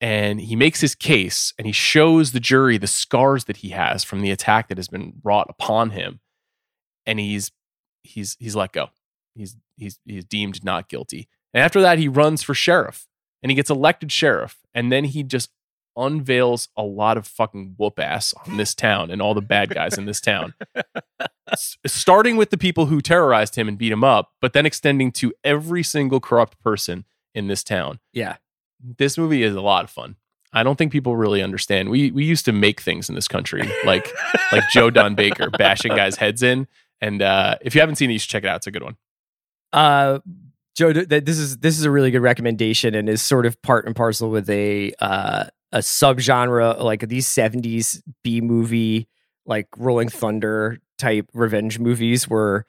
and he makes his case and he shows the jury the scars that he has from the attack that has been wrought upon him. And he's he's he's let go. He's he's he's deemed not guilty. And after that he runs for sheriff and he gets elected sheriff and then he just unveils a lot of fucking whoop ass on this town and all the bad guys in this town. S- starting with the people who terrorized him and beat him up, but then extending to every single corrupt person in this town. yeah This movie is a lot of fun. I don't think people really understand. We we used to make things in this country, like like Joe Don Baker bashing guys' heads in. And uh, if you haven't seen it, you should check it out. It's a good one. uh joe th- th- this is this is a really good recommendation and is sort of part and parcel with a uh a subgenre like these 70s b movie like rolling thunder type revenge movies where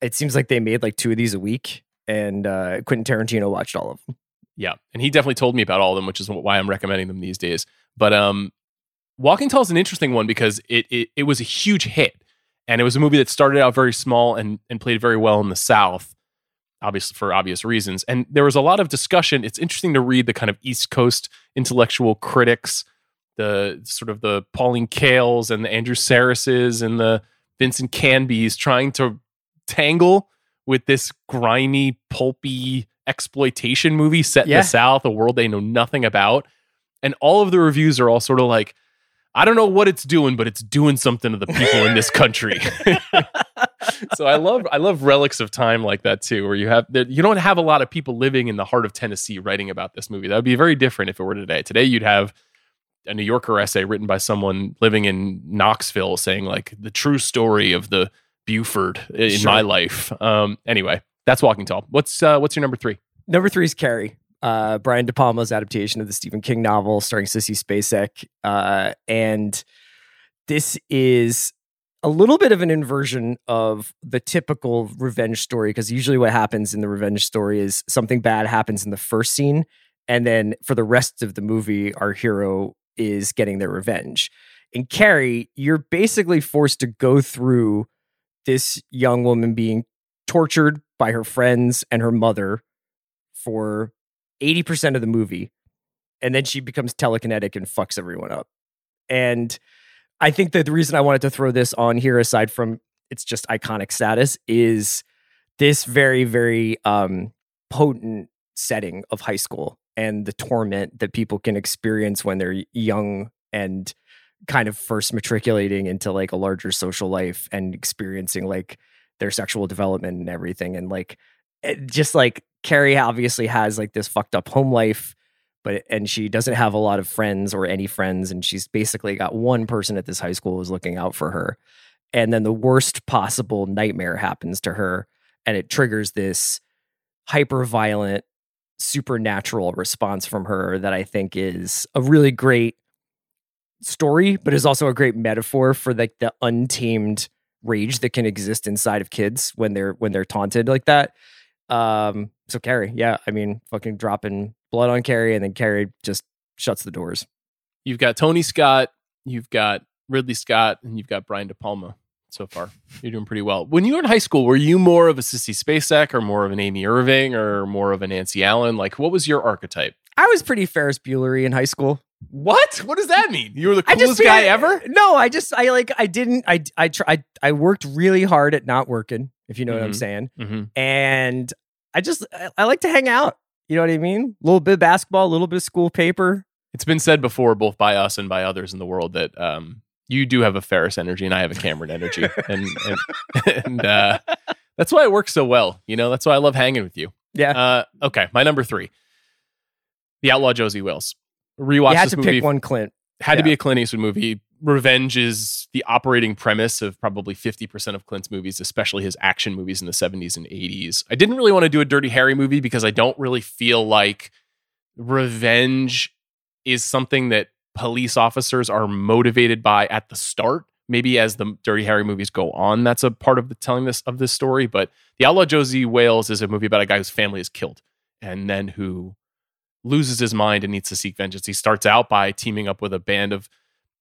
it seems like they made like two of these a week and uh quentin tarantino watched all of them Yeah, and he definitely told me about all of them, which is why I'm recommending them these days. But um, Walking Tall is an interesting one because it, it it was a huge hit, and it was a movie that started out very small and and played very well in the South, obviously for obvious reasons. And there was a lot of discussion. It's interesting to read the kind of East Coast intellectual critics, the sort of the Pauline Kaels and the Andrew Sarrises and the Vincent Canbys trying to tangle with this grimy, pulpy exploitation movie set in the South, a world they know nothing about. And all of the reviews are all sort of like, I don't know what it's doing, but it's doing something to the people in this country. so I love I love relics of time like that too, where you have that you don't have a lot of people living in the heart of Tennessee writing about this movie. That would be very different if it were today. Today you'd have a New Yorker essay written by someone living in Knoxville saying like the true story of the Buford in Sure. my life. Um, anyway, that's Walking Tall. What's uh, what's your number three? Number three is Carrie. Uh, Brian De Palma's adaptation of the Stephen King novel starring Sissy Spacek. Uh, and this is a little bit of an inversion of the typical revenge story because usually what happens in the revenge story is something bad happens in the first scene. And then for the rest of the movie, our hero is getting their revenge. In Carrie, you're basically forced to go through this young woman being tortured by her friends and her mother for 80% of the movie and then she becomes telekinetic and fucks everyone up. And i think that the reason i wanted to throw this on here aside from it's just iconic status is this very very um potent setting of high school and the torment that people can experience when they're young and kind of first matriculating into like a larger social life and experiencing like their sexual development and everything and like it, just like Carrie obviously has like this fucked up home life, but and she doesn't have a lot of friends or any friends, and she's basically got one person at this high school who's looking out for her. And then the worst possible nightmare happens to her, and it triggers this hyper violent supernatural response from her that I think is a really great story, but is also a great metaphor for like the untamed rage that can exist inside of kids when they're when they're taunted like that. Um, so Carrie, yeah, I mean, fucking dropping blood on Carrie, and then Carrie just shuts the doors. You've got Tony Scott, you've got Ridley Scott, and you've got Brian De Palma so far. You're doing pretty well. When you were in high school, were you more of a Sissy Spacek or more of an Amy Irving or more of a Nancy Allen? Like, what was your archetype? I was pretty Ferris Bueller in high school. What? What does that mean? You were the coolest just guy ever? No, I just I like I didn't I I tr- I, I worked really hard at not working, if you know what I'm Mhm. saying. Mm-hmm. And I just I, I like to hang out. You know what I mean? A little bit of basketball, a little bit of school paper. It's been said before, both by us and by others in the world, that um, you do have a Ferris energy and I have a Cameron energy, and and, and uh, that's why it works so well. You know, that's why I love hanging with you. Yeah. Uh, okay, my number three, The Outlaw Josie Wales. Rewatch you had to movie. pick one Clint. Had to be a Clint Eastwood movie. Revenge is the operating premise of probably 50% of Clint's movies, especially his action movies in the 70s and 80s. I didn't really want to do a Dirty Harry movie because I don't really feel like revenge is something that police officers are motivated by at the start. Maybe as the Dirty Harry movies go on, that's a part of the telling this of this story. But The Outlaw Josie Wales is a movie about a guy whose family is killed and then who loses his mind and needs to seek vengeance. He starts out by teaming up with a band of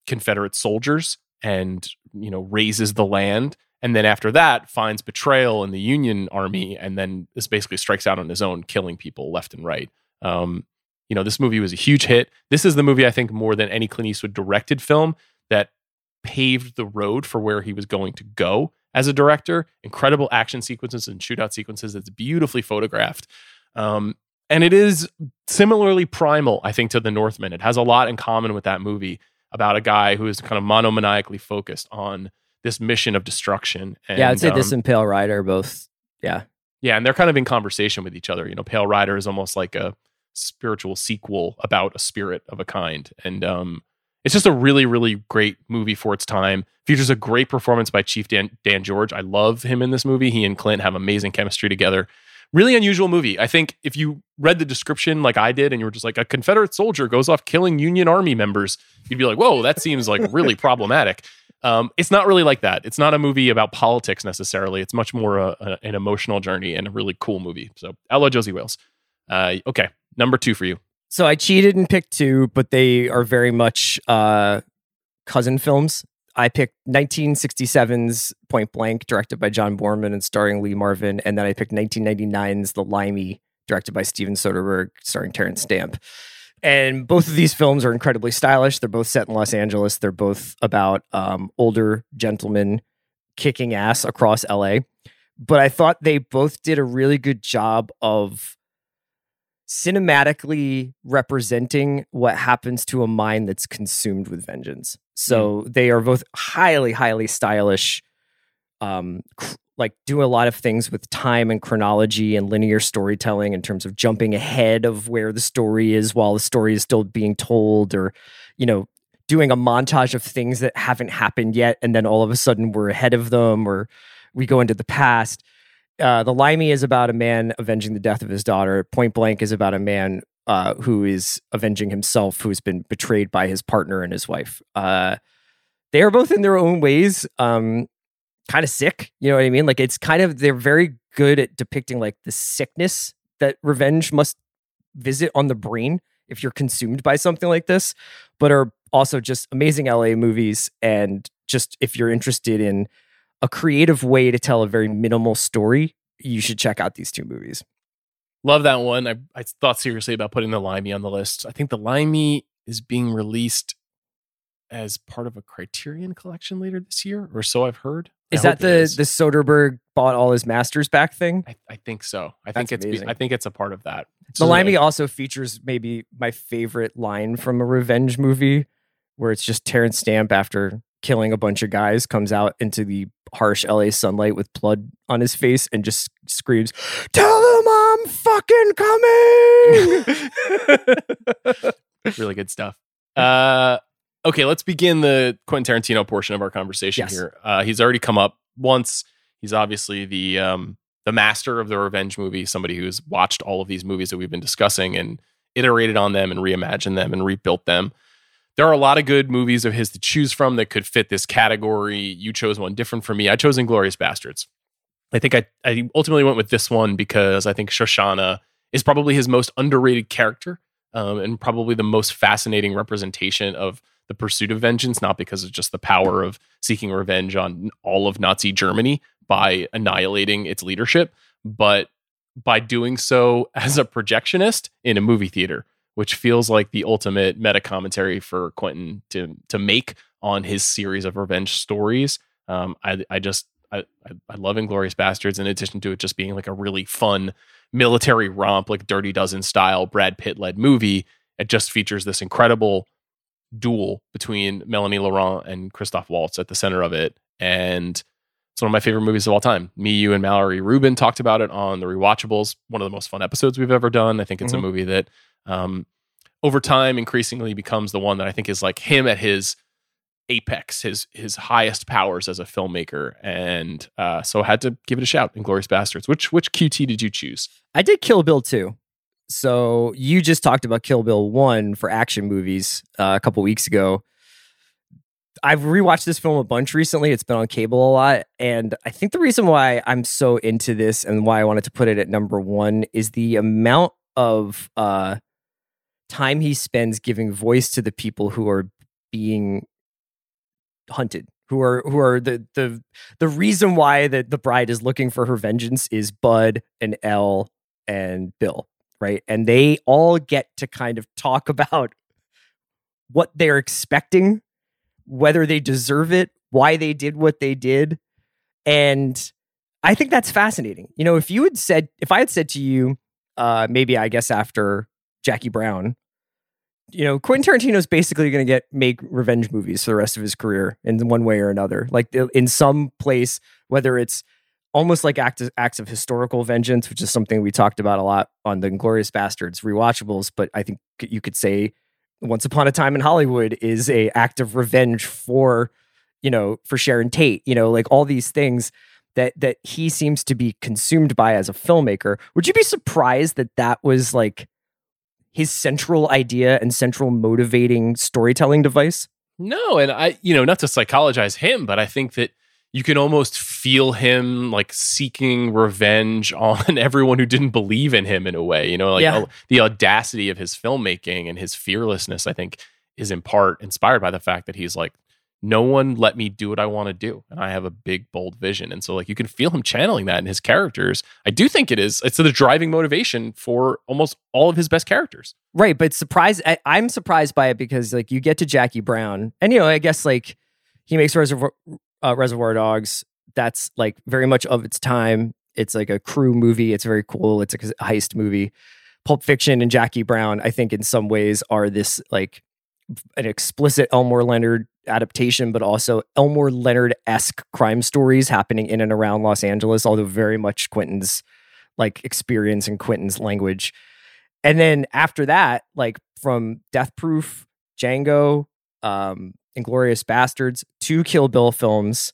Confederate soldiers and, you know, raises the land. And then after that, finds betrayal in the Union Army and then this basically strikes out on his own, killing people left and right. Um, you know, this movie was a huge hit. This is the movie I think more than any Clint Eastwood directed film that paved the road for where he was going to go as a director. Incredible action sequences and shootout sequences. It's beautifully photographed. Um, and it is similarly primal, I think, to The Northman. It has a lot in common with that movie about a guy who is kind of monomaniacally focused on this mission of destruction. And, yeah, I'd say this um, and Pale Rider both. Yeah. yeah, and they're kind of in conversation with each other. You know, Pale Rider is almost like a spiritual sequel about a spirit of a kind. And um, it's just a really, really great movie for its time. Features a great performance by Chief Dan, Dan George. I love him in this movie. He and Clint have amazing chemistry together. Really unusual movie. I think if you read the description like I did and you were just like, a Confederate soldier goes off killing Union Army members, you'd be like, whoa, that seems like really problematic. Um, it's not really like that. It's not a movie about politics necessarily. It's much more a, a- an emotional journey and a really cool movie. So, Outlaw Josie Wales. Uh, okay, number two for you. So I cheated and picked two, but they are very much uh, cousin films. I picked 1967's Point Blank, directed by John Boorman and starring Lee Marvin, and then I picked 1999's The Limey, directed by Steven Soderbergh, starring Terence Stamp. And both of these films are incredibly stylish. They're both set in Los Angeles. They're both about um, older gentlemen kicking ass across LA. But I thought they both did a really good job of cinematically representing what happens to a mind that's consumed with vengeance. So they are both highly, highly stylish, um, cr- like do a lot of things with time and chronology and linear storytelling in terms of jumping ahead of where the story is while the story is still being told, or you know, doing a montage of things that haven't happened yet, and then all of a sudden we're ahead of them, or we go into the past uh, the Limey is about a man avenging the death of his daughter. Point Blank is about a man uh, who is avenging himself, who's been betrayed by his partner and his wife. Uh, they are both in their own ways, um, kind of sick. You know what I mean? Like it's kind of they're very good at depicting like the sickness that revenge must visit on the brain if you're consumed by something like this, but are also just amazing LA movies. And just if you're interested in a creative way to tell a very minimal story, you should check out these two movies. Love that one. I, I thought seriously about putting the Limey on the list. I think the Limey is being released as part of a Criterion collection later this year, or so I've heard. Is hope that the is. the Soderbergh bought all his masters back thing? I, I think so. I think it's. amazing. I think it's a part of that. It's The Limey also features maybe my favorite line from a revenge movie, where it's just Terence Stamp after killing a bunch of guys, comes out into the harsh LA sunlight with blood on his face and just screams, Tell them I'm fucking coming. really good stuff. Uh, okay, let's begin the Quentin Tarantino portion of our conversation Yes. here. Uh, he's already come up once. He's obviously the um, the master of the revenge movie, somebody who's watched all of these movies that we've been discussing and iterated on them and reimagined them and rebuilt them. There are a lot of good movies of his to choose from that could fit this category. You chose one different from me. I chose Inglourious Basterds. I think I, I ultimately went with this one because I think Shoshana is probably his most underrated character um, and probably the most fascinating representation of the pursuit of vengeance, not because of just the power of seeking revenge on all of Nazi Germany by annihilating its leadership, but by doing so as a projectionist in a movie theater, which feels like the ultimate meta commentary for Quentin to to make on his series of revenge stories. Um, I, I just I, I love Inglourious Basterds. In addition to it just being like a really fun military romp, like Dirty Dozen style Brad Pitt led movie, it just features this incredible duel between Melanie Laurent and Christoph Waltz at the center of it, and it's one of my favorite movies of all time. Me, you, and Mallory Rubin talked about it on the Rewatchables. One of the most fun episodes we've ever done. I think it's Mhm. a movie that, um, over time, increasingly becomes the one that I think is like him at his apex, his his highest powers as a filmmaker. And uh, so I had to give it a shout. Inglourious Basterds. Which which QT did you choose? I did Kill Bill 2. So you just talked about Kill Bill 1 for action movies uh, a couple weeks ago. I've rewatched this film a bunch recently. It's been on cable a lot. And I think the reason why I'm so into this and why I wanted to put it at number one is the amount of uh, time he spends giving voice to the people who are being hunted. Who are who are the the the reason why that the bride is looking for her vengeance is Bud and Elle and Bill, right? And they all get to kind of talk about what they're expecting, whether they deserve it, why they did what they did. And I think that's fascinating. You know, if you had said, if I had said to you, uh, maybe I guess after Jackie Brown, you know, Quentin Tarantino's basically going to get make revenge movies for the rest of his career in one way or another. Like in some place, whether it's almost like act, acts of historical vengeance, which is something we talked about a lot on the Inglourious Basterds rewatchables. But I think you could say Once Upon a Time in Hollywood is a act of revenge for, you know, for Sharon Tate. You know, like all these things that that he seems to be consumed by as a filmmaker. Would you be surprised that that was like his central idea and central motivating storytelling device? No, and I, you know, not to psychologize him, but I think that you can almost feel him like seeking revenge on everyone who didn't believe in him in a way. You know, like Yeah. uh, the audacity of his filmmaking and his fearlessness, I think, is in part inspired by the fact that he's like, no one let me do what I want to do. And I have a big, bold vision. And so, like, you can feel him channeling that in his characters. I do think it is, it's the driving motivation for almost all of his best characters. Right, but surprised. I, I'm surprised by it because like you get to Jackie Brown, and you know, I guess like he makes Reservoir uh, Reservoir Dogs. That's like very much of its time. It's like a crew movie. It's very cool. It's a heist movie. Pulp Fiction and Jackie Brown, I think, in some ways, are this like an explicit Elmore Leonard adaptation, but also Elmore Leonard esque crime stories happening in and around Los Angeles, although very much Quentin's like experience and Quentin's language. And then after that, like from Death Proof, Django, um, Inglourious Basterds, two Kill Bill films,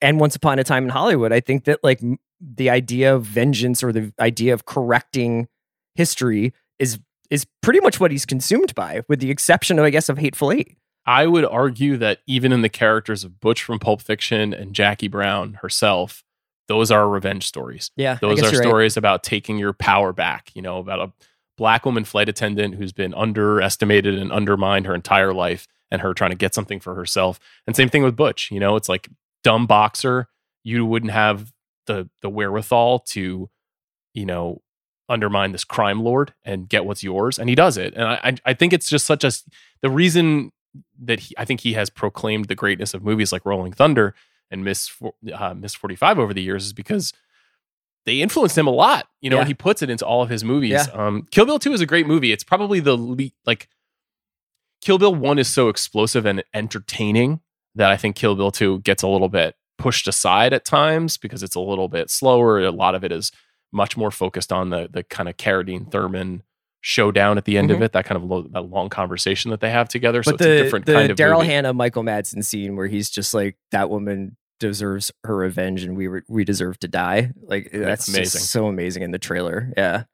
and Once Upon a Time in Hollywood, I think that like the idea of vengeance or the idea of correcting history is is pretty much what he's consumed by, with the exception of, I guess, of Hateful Eight. I would argue that even in the characters of Butch from Pulp Fiction and Jackie Brown herself, those are revenge stories. Yeah, Those are stories about taking your power back, you know, about a black woman flight attendant who's been underestimated and undermined her entire life and her trying to get something for herself. And same thing with Butch, you know, it's like dumb boxer, you wouldn't have the the wherewithal to, you know, undermine this crime lord and get what's yours and he does it and i i, think it's just such a the reason that he, i think he has proclaimed the greatness of movies like rolling thunder and miss uh, miss 45 over the years is because they influenced him a lot you know Yeah. and he puts it into all of his movies Yeah. um kill bill 2 is a great movie it's probably the le- like kill bill 1 is so explosive and entertaining that I think Kill Bill 2 gets a little bit pushed aside at times because it's a little bit slower. A lot of it is much more focused on the the kind of Carradine Thurman showdown at the end of Mhm. it, that kind of lo- that long conversation that they have together. so but it's a the different the kind of Daryl. Hannah Michael Madsen scene where he's just like that woman deserves her revenge and we were, we deserve to die. Like that's amazing. just so amazing in the trailer. Yeah.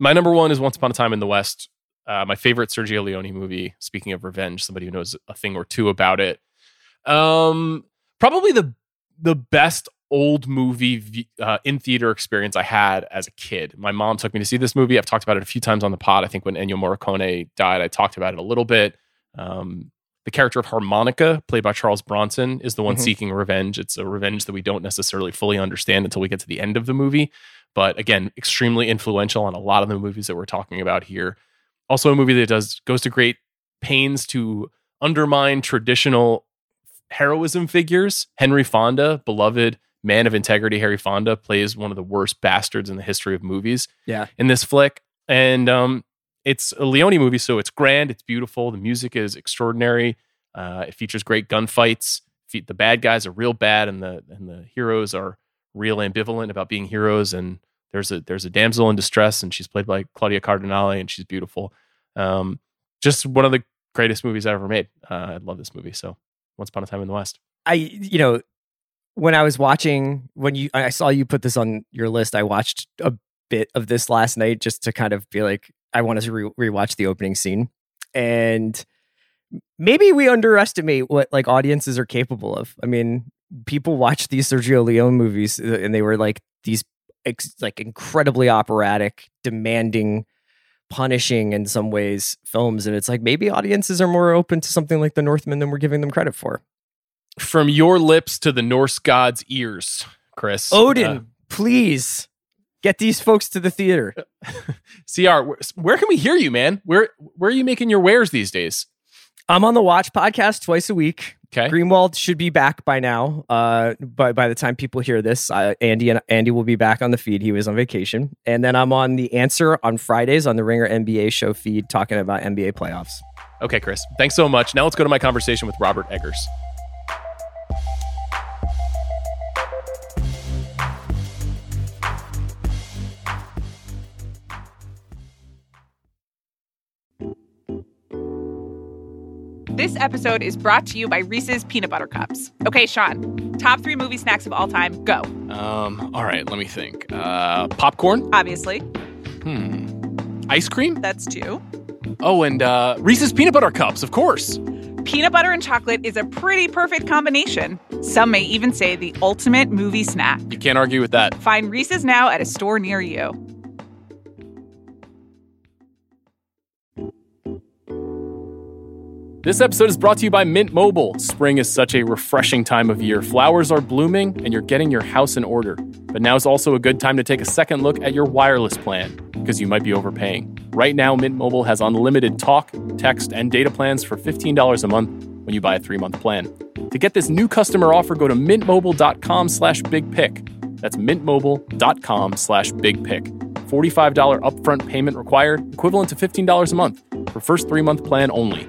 My number one is Once Upon a Time in the West. Uh, my favorite Sergio Leone movie. Speaking of revenge, somebody who knows a thing or two about it. Um, probably the the best old movie uh, in theater experience I had as a kid. My mom took me to see this movie. I've talked about it a few times on the pod. I think when Ennio Morricone died, I talked about it a little bit. Um, the character of Harmonica, played by Charles Bronson, is the one Mhm. seeking revenge. It's a revenge that we don't necessarily fully understand until we get to the end of the movie. But again, extremely influential on a lot of the movies that we're talking about here. Also, a movie that does goes to great pains to undermine traditional heroism figures. Henry Fonda, beloved man of integrity, Harry Fonda plays one of the worst bastards in the history of movies Yeah. in this flick. And um, it's a Leone movie, so it's grand, it's beautiful. The music is extraordinary. Uh, it features great gunfights. The bad guys are real bad, and the and the heroes are real ambivalent about being heroes. And there's a there's a damsel in distress, and she's played by Claudia Cardinale, and she's beautiful. Um, just one of the greatest movies I ever made. Uh, I love this movie. So, Once Upon a Time in the West. I you know when I was watching when you I saw you put this on your list, I watched a bit of this last night just to kind of be like I want to re- rewatch the opening scene, and maybe we underestimate what like audiences are capable of. I mean, people watch these Sergio Leone movies uh, and they were like these ex- like incredibly operatic, demanding. Punishing in some ways films, and it's like maybe audiences are more open to something like The Northman than we're giving them credit for. From your lips to the Norse god's ears, Chris. Odin, Uh, please get these folks to the theater. CR, where, where can we hear you, man? Where where are you making your wares these days? I'm on the Watch podcast twice a week. Okay. Greenwald should be back by now. Uh, by by the time people hear this, uh, Andy and Andy will be back on the feed. He was on vacation, and then I'm on the Answer on Fridays on the Ringer NBA show feed, talking about NBA playoffs. Okay, Chris. Thanks so much. Now let's go to my conversation with Robert Eggers. This episode is brought to you by Reese's Peanut Butter Cups. Okay, Sean, top three movie snacks of all time. Go. Um, all right, let me think. Uh, popcorn? Obviously, Hmm. Ice cream? that's two. Oh, and uh, Reese's peanut butter cups, of course. Peanut butter and chocolate is a pretty perfect combination. Some may even say the ultimate movie snack. You can't argue with that. Find Reese's now at a store near you. This episode is brought to you by Mint Mobile. Spring is such a refreshing time of year. Flowers are blooming and you're getting your house in order. But now is also a good time to take a second look at your wireless plan because you might be overpaying. Right now, Mint Mobile has unlimited talk, text, and data plans for $15 a month when you buy a three-month plan. To get this new customer offer, go to mintmobile.com slash big pick. That's mintmobile.com slash big pick. $45 upfront payment required, equivalent to $15 a month. For first three-month plan only.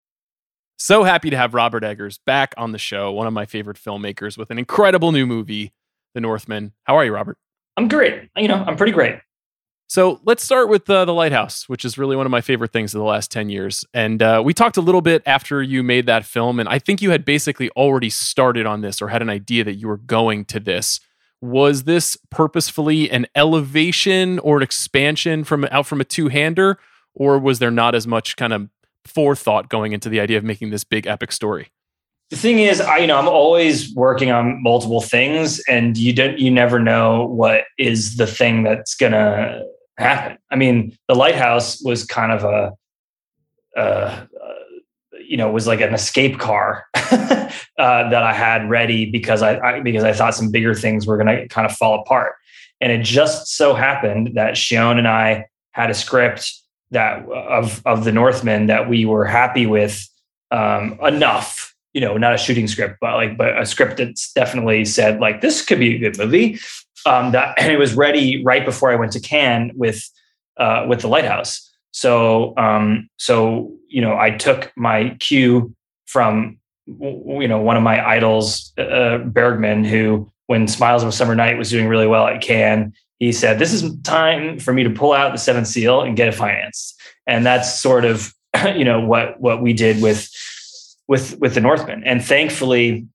So happy to have Robert Eggers back on the show, one of my favorite filmmakers with an incredible new movie, The Northman. How are you, Robert? I'm great. You know, I'm pretty great. So let's start with uh, The Lighthouse, which is really one of my favorite things of the last 10 years. And uh, we talked a little bit after you made that film, and I think you had basically already started on this or had an idea that you were going to this. Was this purposefully an elevation or an expansion from out from a two-hander, or was there not as much kind of forethought going into the idea of making this big epic story? The thing is, I you know I'm always working on multiple things, and you don't you never know what is the thing that's gonna happen. I mean, the lighthouse was kind of a, uh, you know, was like an escape car uh, that I had ready because I, I because I thought some bigger things were going to kind of fall apart. And it just so happened that Sjón and I had a script that of of the Northman that we were happy with um, enough you know, not a shooting script, but like, but a script that's definitely said like this could be a good movie um, that and it was ready right before I went to Cannes with uh, with the Lighthouse. So um, so you know I took my cue from you know one of my idols uh, Bergman who when Smiles of a Summer Night was doing really well at Cannes he said this is time for me to pull out the Seventh Seal and get it financed and that's sort of you know what what we did with with with the Northman and thankfully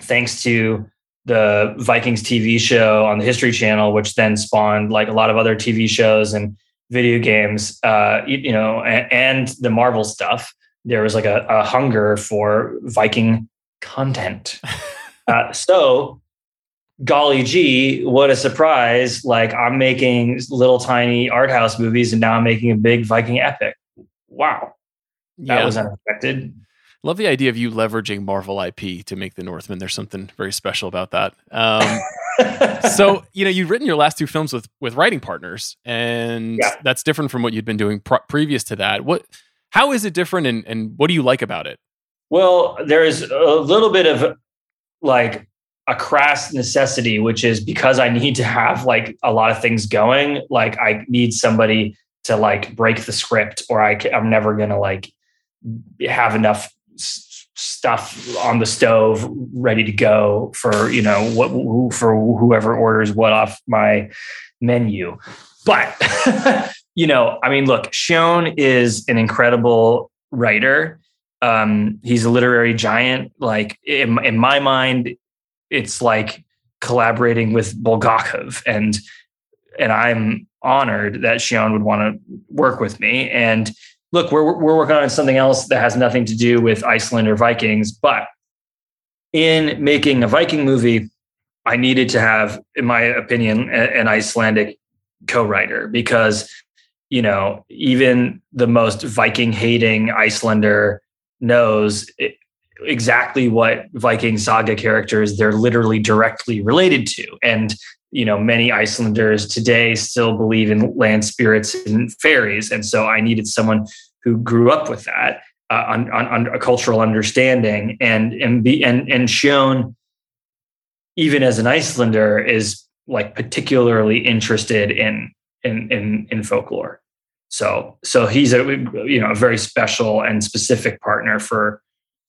thanks to the Vikings TV show on the History Channel, which then spawned like a lot of other TV shows and video games, uh, you, you know, and, and, the Marvel stuff. There was like a, a hunger for Viking content. uh, so, golly gee, what a surprise! Like I'm making little tiny art house movies, and now I'm making a big Viking epic. Wow, that yeah. was unexpected. Love the idea of you leveraging Marvel IP to make the Northman. There's something very special about that. Um, so you know you've written your last two films with with writing partners, and yeah. that's different from what you'd been doing pr- previous to that. What? How is it different, and and what do you like about it? Well, there is a little bit of like a crass necessity, which is because I need to have like a lot of things going. Like I need somebody to like break the script, or I can, I'm never gonna like have enough stuff on the stove ready to go for you know what for whoever orders what off my menu but you know i mean look Sjón is an incredible writer um he's a literary giant like in, in my mind it's like collaborating with bulgakov. And and i'm honored that Sjón would want to work with me. And look, we're we're working on something else that has nothing to do with Iceland or Vikings, but in making a Viking movie, I needed to have, in my opinion, an Icelandic co-writer because you know even the most Viking hating Icelander knows exactly what Viking saga characters they're literally directly related to, and you know many icelanders today still believe in land spirits and fairies. And so i needed someone who grew up with that uh, on, on, on, a cultural understanding and and be and and Sjón even as an icelander is like particularly interested in in in, in folklore. So so he's a you know a very special and specific partner for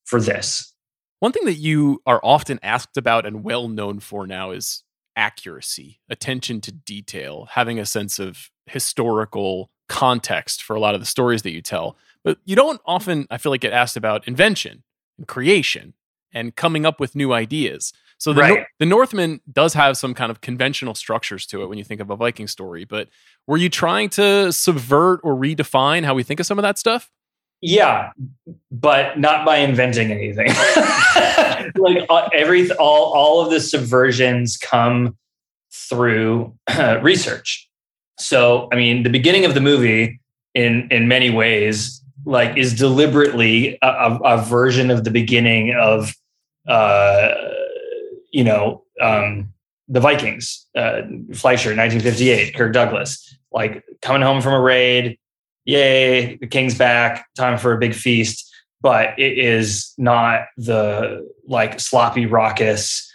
for this one thing that you are often asked about and well known for now is accuracy, attention to detail, having a sense of historical context for a lot of the stories that you tell. But you don't often, I feel like, get asked about invention and creation and coming up with new ideas. So the, right. the Northman does have some kind of conventional structures to it when you think of a Viking story. But were you trying to subvert or redefine how we think of some of that stuff? Yeah, but not by inventing anything. like uh, every all all of the subversions come through uh, research. So, I mean, the beginning of the movie, in in many ways, like is deliberately a, a, a version of the beginning of, uh, you know, um, the Vikings, uh, Fleischer, 1958, Kirk Douglas, like coming home from a raid, yay, the king's back, time for a big feast. But it is not the like sloppy, raucous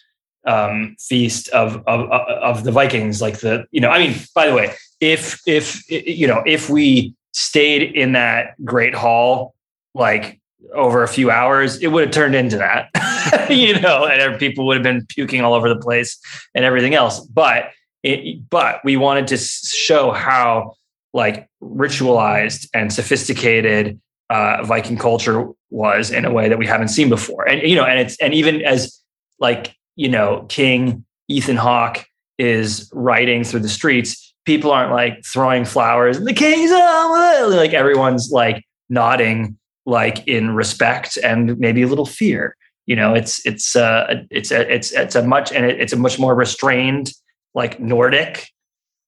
um, feast of, of of the Vikings. Like the you know, I mean, by the way, if if you know if we stayed in that great hall like over a few hours, it would have turned into that, you know, and people would have been puking all over the place and everything else. But it, but we wanted to show how like ritualized and sophisticated uh, Viking culture was in a way that we haven't seen before. And you know, and it's and even as like you know, King Ethan Hawke is riding through the streets, people aren't like throwing flowers. The king's like everyone's like nodding, like in respect and maybe a little fear. You know, it's it's uh it's a it's it's a much and it's a much more restrained, like Nordic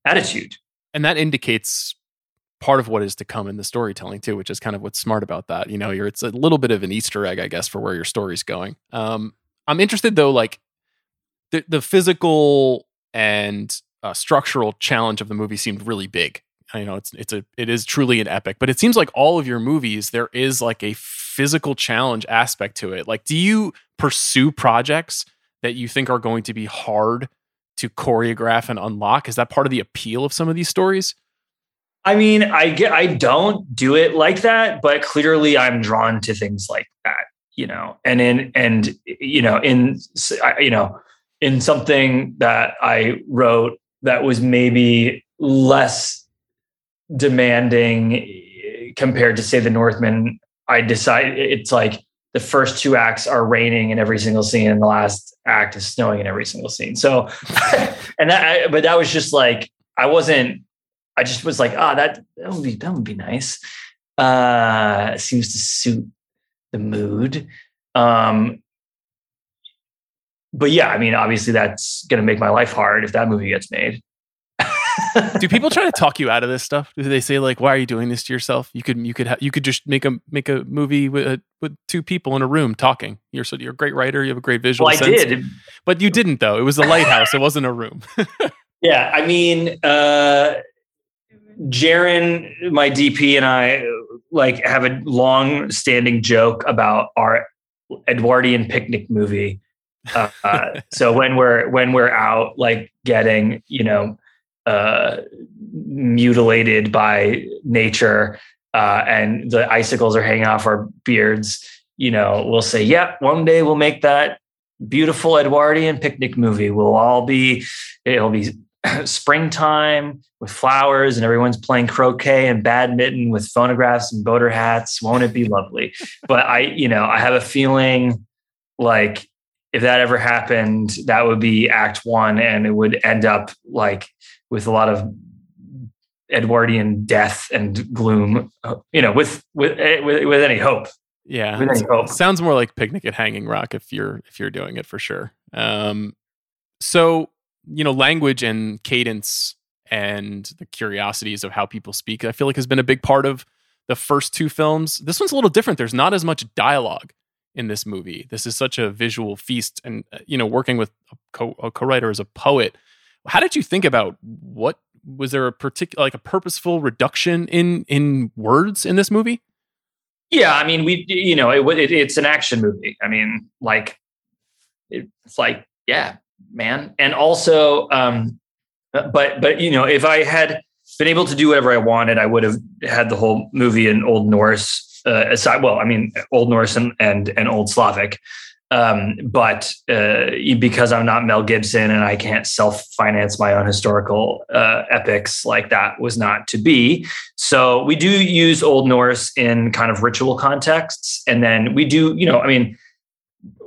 attitude. And that indicates part of what is to come in the storytelling too, which is kind of what's smart about that. You know, you're it's a little bit of an Easter egg, I guess, for where your story's going. Um, I'm interested though, like the the physical and uh, structural challenge of the movie seemed really big. You know, it's it's a it is truly an epic, but it seems like all of your movies there is like a physical challenge aspect to it. Like, do you pursue projects that you think are going to be hard to choreograph and unlock? Is that part of the appeal of some of these stories? I mean, I get I don't do it like that, but clearly I'm drawn to things like that, you know. And in and you know, in you know, in something that I wrote that was maybe less demanding eh, compared to say the Northman. I decide it's like the first two acts are raining in every single scene, and the last act is snowing in every single scene. So, and that, I, but that was just like I wasn't. I just was like, ah, oh, that that would be that would be nice. Uh, seems to suit the mood. Um, but yeah, I mean, obviously that's going to make my life hard if that movie gets made. do people try to talk you out of this stuff? Do they say like, "Why are you doing this to yourself? You could, you could, ha- you could just make a make a movie with uh, with two people in a room talking. You're so you're a great writer. You have a great visual. Well, I sense. did, but you didn't though. It was a lighthouse. it wasn't a room. yeah, I mean, uh, Jarin, my DP, and I like have a long standing joke about our Edwardian picnic movie uh, so when we're when we're out like getting you know uh, mutilated by nature uh, and the icicles are hanging off our beards, you know, we'll say, "Yep, yeah, one day we'll make that beautiful Edwardian picnic movie. We'll all be it'll be springtime with flowers and everyone's playing croquet and badminton with phonographs and boater hats. Won't it be lovely? but I, you know, I have a feeling like if that ever happened, that would be act one and it would end up like with a lot of Edwardian death and gloom, you know, with, with, eh, with, with any hope. Yeah. With any hope. Sounds more like picnic at Hanging Rock if you're, if you're doing it for sure. Um, so, you know, language and cadence and the curiosities of how people speak, I feel like has been a big part of the first two films. This one's a little different. There's not as much dialogue in this movie. This is such a visual feast, and uh, you know, working with a, co- a co-writer as a poet. How did you think about what was there a particular like a purposeful reduction in in words in this movie? Yeah, I mean, we you know it, it, it's an action movie. I mean, like it's like yeah, man, and also, um, but but you know, if I had been able to do whatever I wanted, I would have had the whole movie in Old Norse uh, aside, well, I mean, Old Norse and and, and Old Slavic. Um, but uh, because I'm not Mel Gibson and I can't self finance my own historical uh, epics, like that was not to be. So we do use Old Norse in kind of ritual contexts. And then we do, you know, I mean,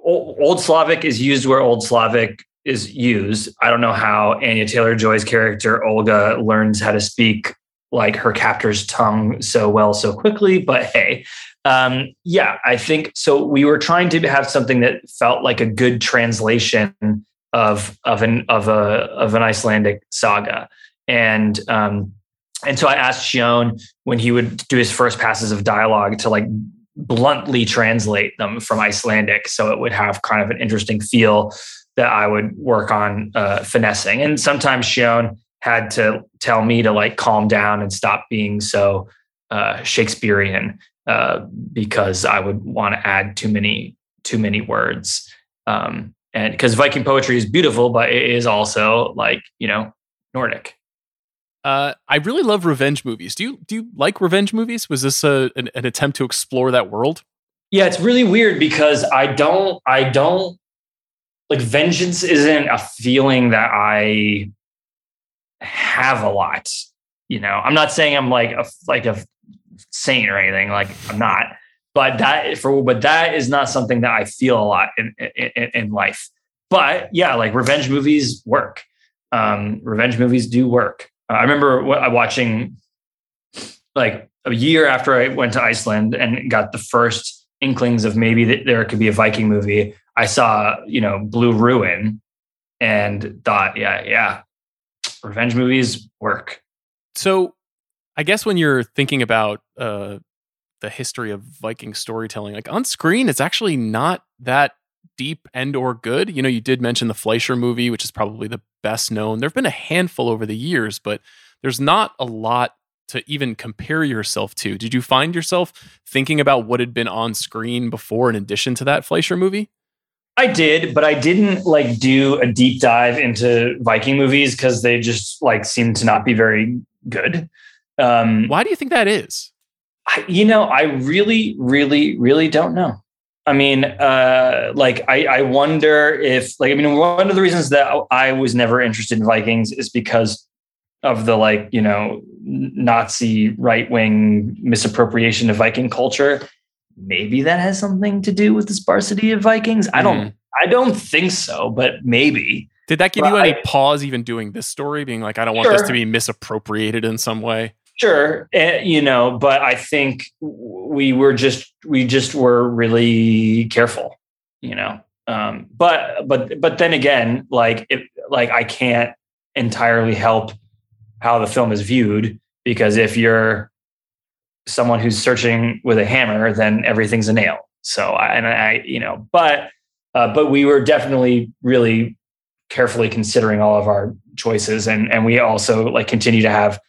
Old Slavic is used where Old Slavic is used. I don't know how Anya Taylor Joy's character Olga learns how to speak like her captor's tongue so well so quickly but hey um, yeah i think so we were trying to have something that felt like a good translation of of an of a of an icelandic saga and um and so i asked Sjón when he would do his first passes of dialogue to like bluntly translate them from icelandic so it would have kind of an interesting feel that i would work on uh, finessing and sometimes Sjón had to tell me to like calm down and stop being so uh, Shakespearean uh, because I would want to add too many too many words. Um, and because Viking poetry is beautiful, but it is also like you know Nordic. Uh, I really love revenge movies. Do you do you like revenge movies? Was this a, an, an attempt to explore that world? Yeah, it's really weird because I don't I don't like vengeance isn't a feeling that I have a lot. You know, I'm not saying I'm like a like a saint or anything. Like I'm not, but that for but that is not something that I feel a lot in in, in life. But yeah, like revenge movies work. Um, revenge movies do work. Uh, I remember watching like a year after I went to Iceland and got the first inklings of maybe that there could be a Viking movie. I saw, you know, Blue Ruin and thought, yeah, yeah, revenge movies work. So I guess when you're thinking about uh, the history of Viking storytelling, like on screen, it's actually not that deep and or good. You know, you did mention the Fleischer movie, which is probably the best known. There've been a handful over the years, but there's not a lot to even compare yourself to. Did you find yourself thinking about what had been on screen before in addition to that Fleischer movie? I did, but I didn't like do a deep dive into Viking movies because they just like seem to not be very good. Um, Why do you think that is? I, you know, I really, really, really don't know. I mean, uh, like I, I wonder if, like, I mean, one of the reasons that I was never interested in Vikings is because of the like, you know, Nazi right wing misappropriation of Viking culture. Maybe that has something to do with the sparsity of Vikings. I don't, mm. I don't think so, but maybe. Did that give but you any I, pause even doing this story, being like, I don't want sure. this to be misappropriated in some way? Sure, uh, you know, but I think we were just we just were really careful, you know. Um, but but but then again, like it, like I can't entirely help how the film is viewed because if you're someone who's searching with a hammer, then everything's a nail. So I, and I, you know, but uh, but we were definitely really carefully considering all of our choices, and and we also like continue to have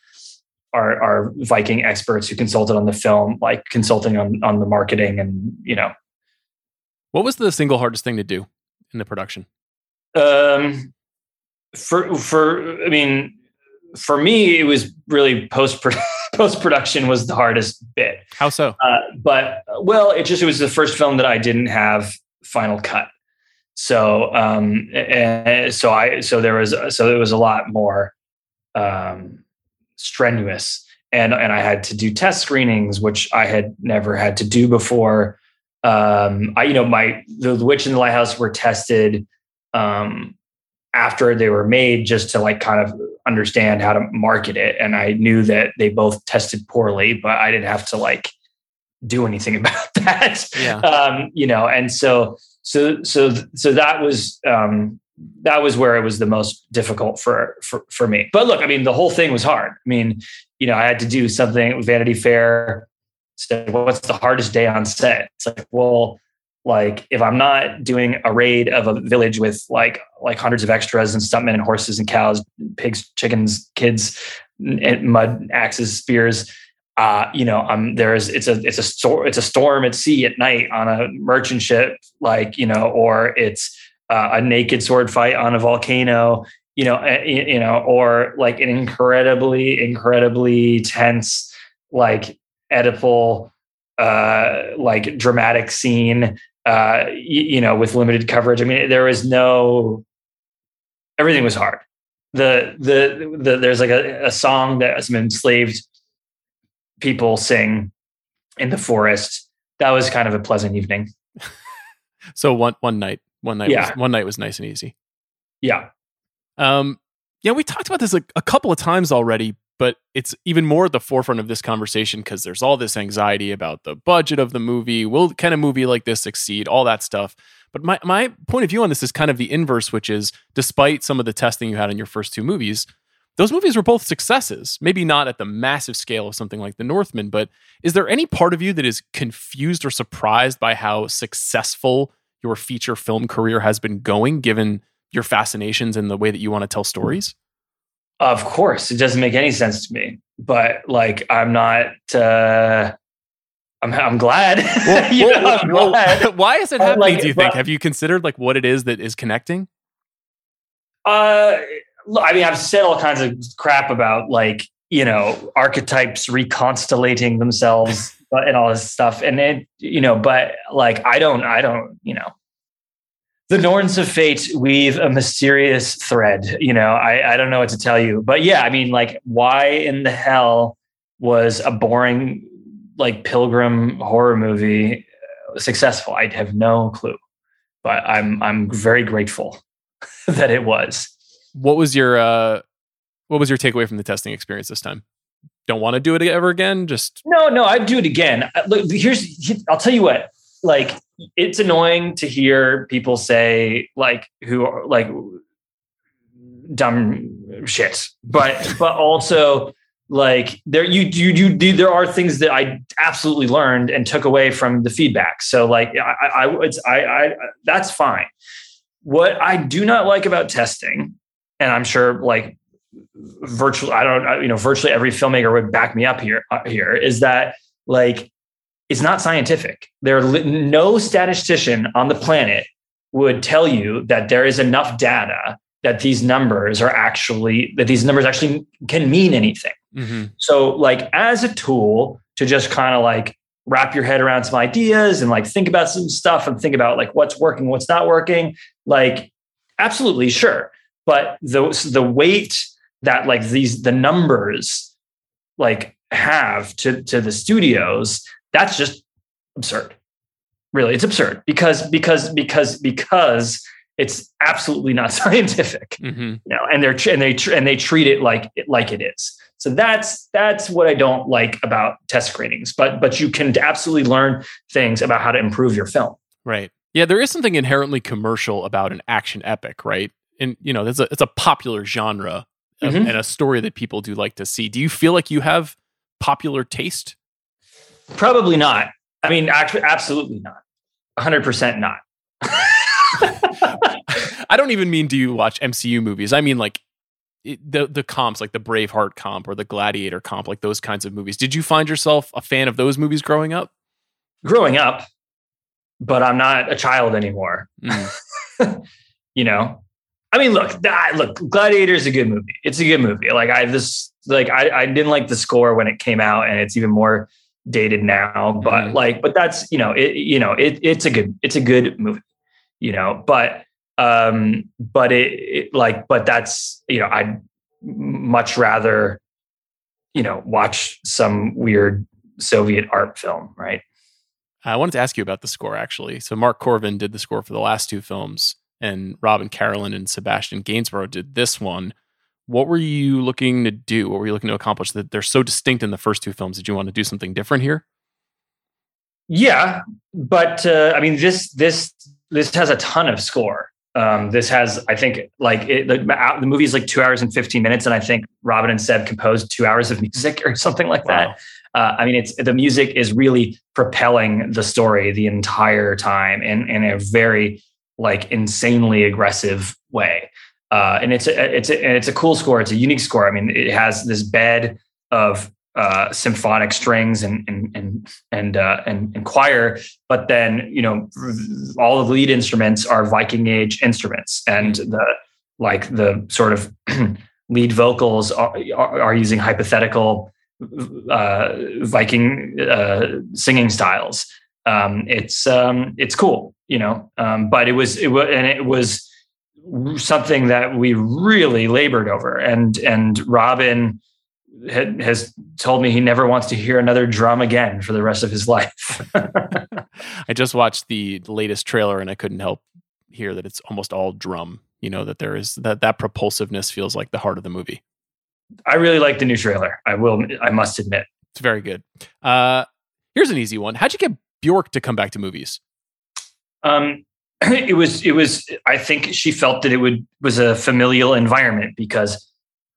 our, our Viking experts who consulted on the film, like consulting on on the marketing and you know. What was the single hardest thing to do in the production? Um, for for I mean, for me, it was really post post production was the hardest bit. How so? Uh, but well, it just it was the first film that I didn't have final cut. So um, and so I so there was so there was a lot more um strenuous and and I had to do test screenings, which I had never had to do before. Um, I you know my the, the Witch in the Lighthouse were tested um, after they were made, just to like kind of understand how to market it, and I knew that they both tested poorly, but I didn't have to like do anything about that. Yeah. Um, you know, and so so so so that was um, that was where it was the most difficult for, for for me. But look, I mean, the whole thing was hard. I mean, you know, I had to do something with Vanity Fair. Said, well, what's the hardest day on set? It's like, well, like if I'm not doing a raid of a village with like like hundreds of extras and stuntmen and horses and cows, pigs, chickens, kids, and mud axes, spears. Uh, you know, um, there's it's a it's a storm it's a storm at sea at night on a merchant ship, like you know, or it's uh, a naked sword fight on a volcano, you know, uh, you know, or like an incredibly, incredibly tense, like Oedipal, uh, like dramatic scene, uh, you, you know, with limited coverage. I mean, there was no, everything was hard. The, the, the, there's like a, a song that some enslaved people sing in the forest. That was kind of a pleasant evening. so one, one night one night, yeah. was, one night was nice and easy. Yeah. Um, yeah, we talked about this a, a couple of times already, but it's even more at the forefront of this conversation because there's all this anxiety about the budget of the movie. Will can a movie like this succeed? All that stuff. But my my point of view on this is kind of the inverse, which is despite some of the testing you had in your first two movies, those movies were both successes. Maybe not at the massive scale of something like The Northman, but is there any part of you that is confused or surprised by how successful your feature film career has been going, given your fascinations and the way that you want to tell stories? Of course, it doesn't make any sense to me. but like I'm not. uh I'm I'm glad. Well, You know, I'm well, glad. why is it happening? like, do you think? Have you considered like what it is that is connecting? Uh, I mean, I've said all kinds of crap about like you know archetypes reconstellating themselves and all this stuff, and it you know, but like I don't, I don't, you know. The Norns of Fate weave a mysterious thread. You know, I, I don't know what to tell you, but yeah, I mean, like, why in the hell was a boring like pilgrim horror movie uh, successful? I have no clue, but I'm I'm very grateful that it was. What was your uh what was your takeaway from the testing experience this time? Don't want to do it ever again? Just No, no, I'd do it again. Uh, Look, here's I'll tell you what. Like, it's annoying to hear people say like who are like dumb shit, but but also like there you you you do there are things that I absolutely learned and took away from the feedback. So like I I it's I I that's fine. What I do not like about testing, and I'm sure like virtually I don't you know virtually every filmmaker would back me up here uh, here is that like it's not scientific. There no statistician on the planet would tell you that there is enough data that these numbers are actually that these numbers actually can mean anything. Mm-hmm. So, like, as a tool to just kind of like wrap your head around some ideas and like think about some stuff and think about like what's working, what's not working, like, absolutely sure. But the the weight that like these the numbers like have to to the studios, that's just absurd. Really, it's absurd because because because because it's absolutely not scientific Mm-hmm. you know, and they're and they and they treat it like like it is. So that's that's what I don't like about test screenings. But but you can absolutely learn things about how to improve your film. Right. Yeah, there is something inherently commercial about an action epic, right? And you know, it's a it's a popular genre of- Mhm. and a story that people do like to see. Do you feel like you have popular taste? Probably not. I mean, actually, absolutely not. 100 percent not. I don't even mean do you watch MCU movies. I mean like it, the the comps, like the Braveheart comp or the Gladiator comp, like those kinds of movies. Did you find yourself a fan of those movies growing up? Growing up, but I'm not a child anymore. Mm. you know, I mean, look, ah, look, Gladiator is a good movie. It's a good movie. Like I this like I, I didn't like the score when it came out, and it's even more dated now. But Mhm. like, but that's you know, it you know, it it's a good it's a good movie. You know, but um, but it, it like, but that's you know, I'd much rather you know watch some weird Soviet art film, right? I wanted to ask you about the score actually. So Mark Korven did the score for the last two films, and Robin Carolan and Sebastian Gainsborough did this one. What were you looking to do? What were you looking to accomplish? That they're so distinct in the first two films. Did you want to do something different here? Yeah, but uh, I mean this this this has a ton of score. Um, this has, I think, like it, the, the movie is like two hours and fifteen minutes, and I think Robin and Seb composed two hours of music or something like that. Uh, I mean, it's the music is really propelling the story the entire time in in a very like insanely aggressive way. Uh, and it's a, it's a, and it's a cool score. It's a unique score. I mean, it has this bed of uh, symphonic strings and and and and, uh, and and choir, but then you know all of the lead instruments are Viking Age instruments, and the like the sort of lead vocals are, are, are using hypothetical uh, Viking uh, singing styles. Um, it's um, it's cool, you know. Um, but it was it was and it was something that we really labored over, and and Robin had, has told me he never wants to hear another drum again for the rest of his life. I just watched the latest trailer and I couldn't help hear that it's almost all drum. You know that there is that that propulsiveness feels like the heart of the movie. I really like the new trailer. I will. I must admit. It's very good. Uh, here's an easy one. How'd you get Bjork to come back to movies? Um, it was. It was. I think she felt that it would was a familial environment because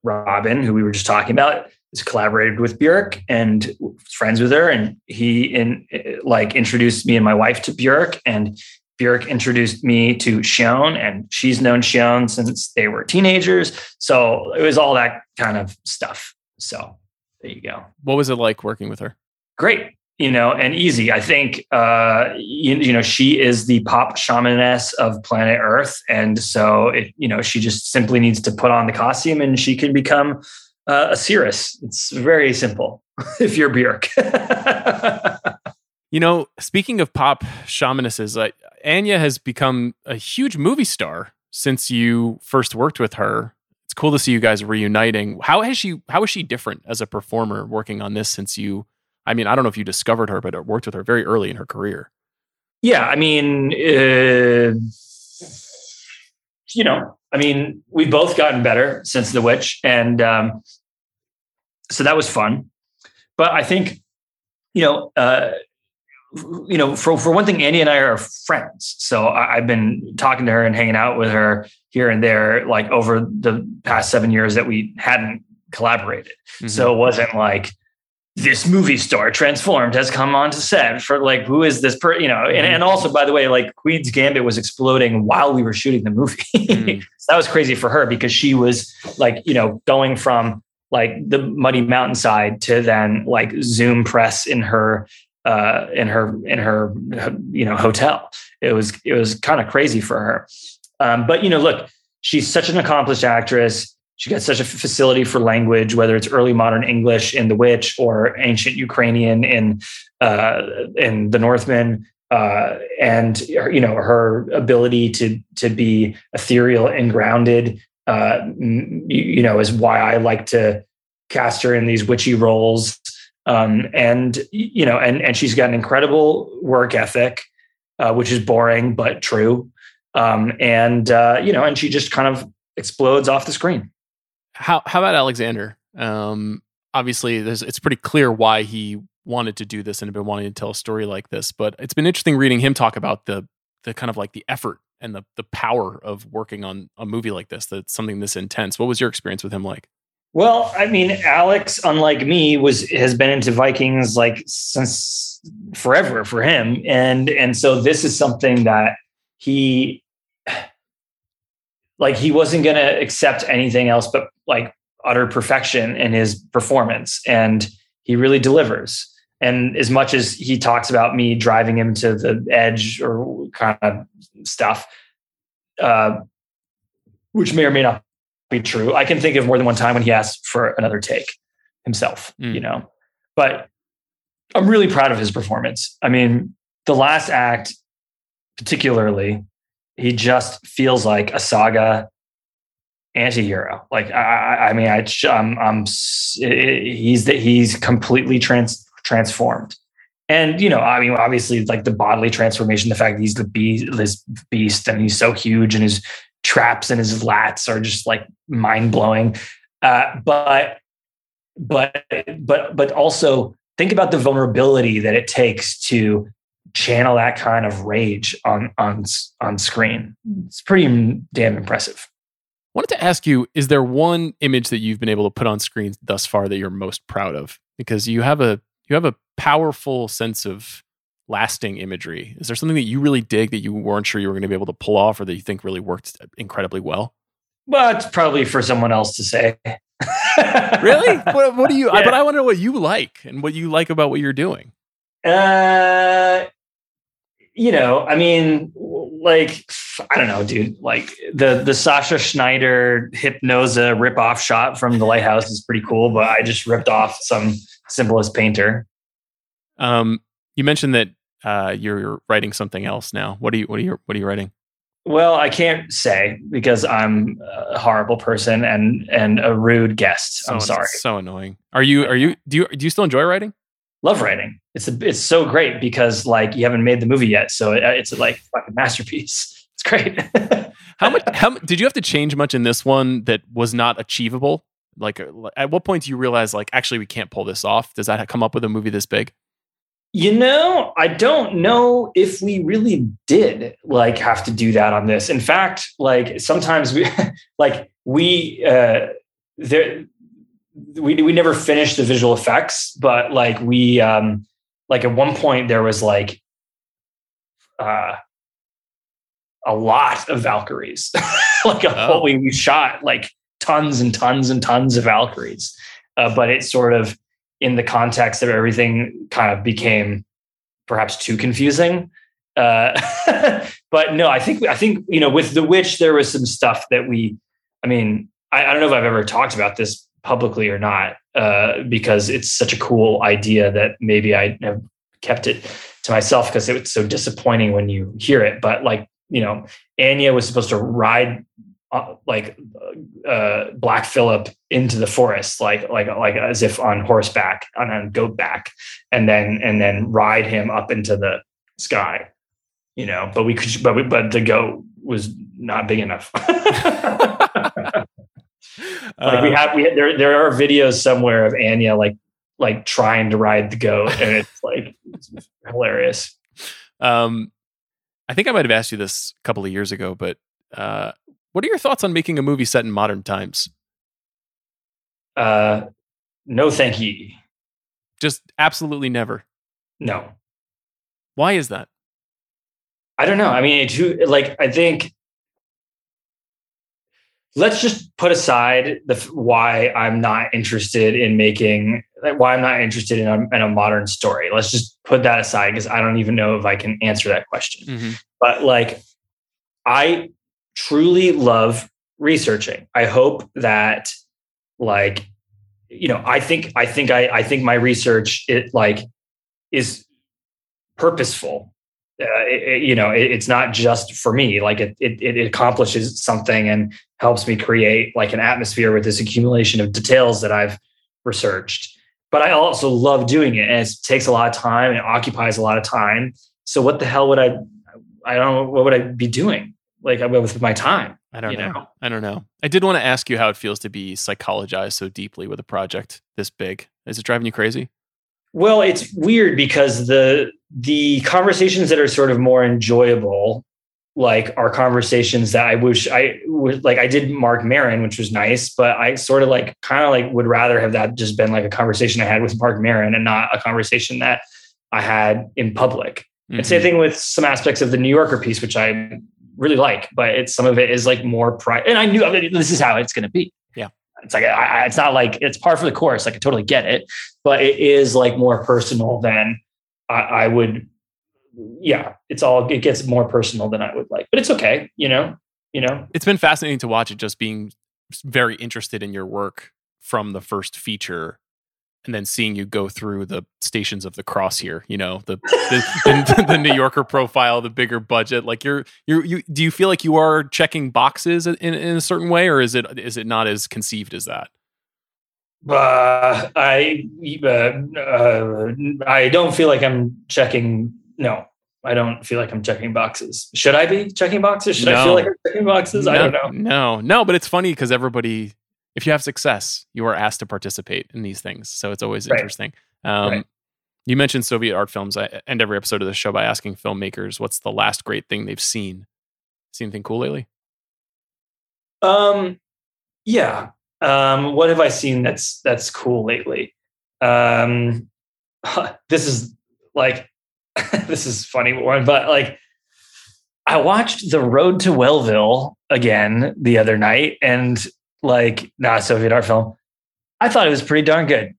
Robin, who we were just talking about, is collaborated with Björk and friends with her, and he in like introduced me and my wife to Björk, and Björk introduced me to Sjón, and she's known Sjón since they were teenagers. So it was all that kind of stuff. So there you go. What was it like working with her? Great, you know, and easy. I think uh, you, you know she is the pop shamaness of planet Earth, and so it, you know she just simply needs to put on the costume, and she can become uh, a Seeress. It's very simple if you're Björk. You know, speaking of pop shamanesses, uh, Anya has become a huge movie star since you first worked with her. It's cool to see you guys reuniting. How has she? How is she different as a performer working on this since you? I mean, I don't know if you discovered her, but worked with her very early in her career. Yeah, I mean, uh, you know, I mean, we've both gotten better since The Witch, and um, so that was fun. But I think, you know, uh, you know, for for one thing, Anya and I are friends, so I, I've been talking to her and hanging out with her here and there, like over the past seven years that we hadn't collaborated. Mm-hmm. So it wasn't like this movie star transformed has come onto set for like who is this per you know and, and also by the way like queen's gambit was exploding while we were shooting the movie. Mm. so that was crazy for her because she was like you know going from like the muddy mountainside to then like zoom press in her uh in her in her you know hotel. It was it was kind of crazy for her. Um but you know look she's such an accomplished actress she got such a facility for language, whether it's early modern English in The Witch or ancient Ukrainian in uh, in The Northman, uh, and you know her ability to to be ethereal and grounded. Uh, you, you know, is why I like to cast her in these witchy roles. Um, and you know, and and she's got an incredible work ethic, uh, which is boring but true. Um, and uh, you know, and she just kind of explodes off the screen how how about Alexander? Um, obviously, it's pretty clear why he wanted to do this and had been wanting to tell a story like this. But it's been interesting reading him talk about the the kind of like the effort and the the power of working on a movie like this. That's something this intense. What was your experience with him like? Well, I mean, Alex, unlike me, was has been into Vikings like since forever for him, and and so this is something that he like he wasn't going to accept anything else but like utter perfection in his performance and he really delivers. And as much as he talks about me driving him to the edge or kind of stuff uh, which may or may not be true i can think of more than one time when he asked for another take himself Mm. you know? But i'm really proud of his performance. I mean the last act particularly he just feels like a saga anti-hero like i i, mean i I'm, I'm he's that he's completely trans transformed and you know i mean obviously like the bodily transformation the fact that he's the beast this beast and he's so huge and his traps and his lats are just like mind-blowing uh but but but but also think about the vulnerability that it takes to channel that kind of rage on on on screen. It's pretty damn impressive. Wanted to ask you: Is there one image that you've been able to put on screen thus far that you're most proud of? Because you have a you have a powerful sense of lasting imagery. Is there something that you really dig that you weren't sure you were going to be able to pull off, or that you think really worked incredibly well? But it's probably for someone else to say. Really? what, what do you? I, Yeah. but I wonder what you like and what you like about what you're doing. Uh, you know, I mean, like I don't know, dude. Like the the Sascha Schneider Hypnosa rip off shot from the Lighthouse is pretty cool, but I just ripped off some symbolist painter. Um, you mentioned that uh, you're writing something else now. What are you? What are you? What are you writing? Well, I can't say because I'm a horrible person and and a rude guest. I'm sorry. So annoying. Are you? Are you? Do you? Do you still enjoy writing? Love writing. It's a, it's so great because like you haven't made the movie yet, so it, it's like a fucking masterpiece. It's great. How much? How did you have to change much in this one that was not achievable? Like, uh, at what point do you realize, like, actually, we can't pull this off? Does that come up with a movie this big? You know, I don't know if we really did like have to do that on this. In fact, like sometimes we like we uh there we we never finished the visual effects, but like we um like at one point there was like uh a lot of Valkyries. like a Oh. whole we, we shot like tons and tons and tons of Valkyries. Uh, but it sort of in the context of everything kind of became perhaps too confusing. Uh, but no, I think I think you know with the witch there was some stuff that we. I mean, I, I don't know if I've ever talked about this publicly or not uh, because it's such a cool idea that maybe I have kept it to myself because it was so disappointing when you hear it. But like you know, Anya was supposed to ride uh, like uh, Black Philip into the forest, like like like as if on horseback, on a goat back, and then and then ride him up into the sky. You know, but we could, but we, but the goat was not big enough. like we Uh, have, we there there are videos somewhere of Anya like like trying to ride the goat, and it's like it's hilarious. Um, I think I might have asked you this a couple of years ago, but uh, what are your thoughts on making a movie set in modern times? Uh, no, thank you. Just absolutely never. No, Why is that? I don't know. I mean, it's like I think. Let's just put aside the why I'm not interested in making why I'm not interested in a, in a modern story. Let's just put that aside because I don't even know if I can answer that question. Mm-hmm. But like, I truly love researching. I hope that like you know i think i think i i think my research it like is purposeful uh, it, you know it, it's not just for me like it, it it accomplishes something and helps me create like an atmosphere with this accumulation of details that i've researched but i also love doing it and it takes a lot of time and it occupies a lot of time so what the hell would i i don't know what would i be doing like with my time I don't know. know? I don't know. I did want to ask you how it feels to be psychologized so deeply with a project this big. Is it driving you crazy? Well, it's weird because the the conversations that are sort of more enjoyable, like are conversations that I wish I would like. I did Marc Maron, which was nice, but I sort of like kind of like would rather have that just been like a conversation I had with Marc Maron and not a conversation that I had in public. And mm-hmm. same thing with some aspects of the New Yorker piece, which I really like, but it's some of it is like more private. And I knew I mean, this is how it's going to be. It's like, I, it's not like it's par for the course. Like I totally get it, but it is like more personal than I, I would. Yeah. It's all, it gets more personal than I would like, but it's okay. You know, you know, It's been fascinating to watch it just being very interested in your work from the first feature and then seeing you go through the stations of the cross here, you know, the the, the, the New Yorker profile, the bigger budget. Like you're you're you do you feel like you are checking boxes in, in a certain way or is it is it not as conceived as that? uh, I, uh, uh, I don't feel like I'm checking. No, I don't feel like I'm checking boxes. Should I be checking boxes? Should I feel like I'm checking boxes? I don't know. No, no, but it's funny because everybody, if you have success, you are asked to participate in these things. So it's always Right. interesting. Um, Right. You mentioned Soviet art films. I end every episode of the show by asking filmmakers what's the last great thing they've seen. Seen anything cool lately? Um, yeah. Um, what have I seen that's that's cool lately? Um, this is like this is funny one, but like I watched The Road to Wellville again the other night, and like not a Soviet art film. I thought it was pretty darn good.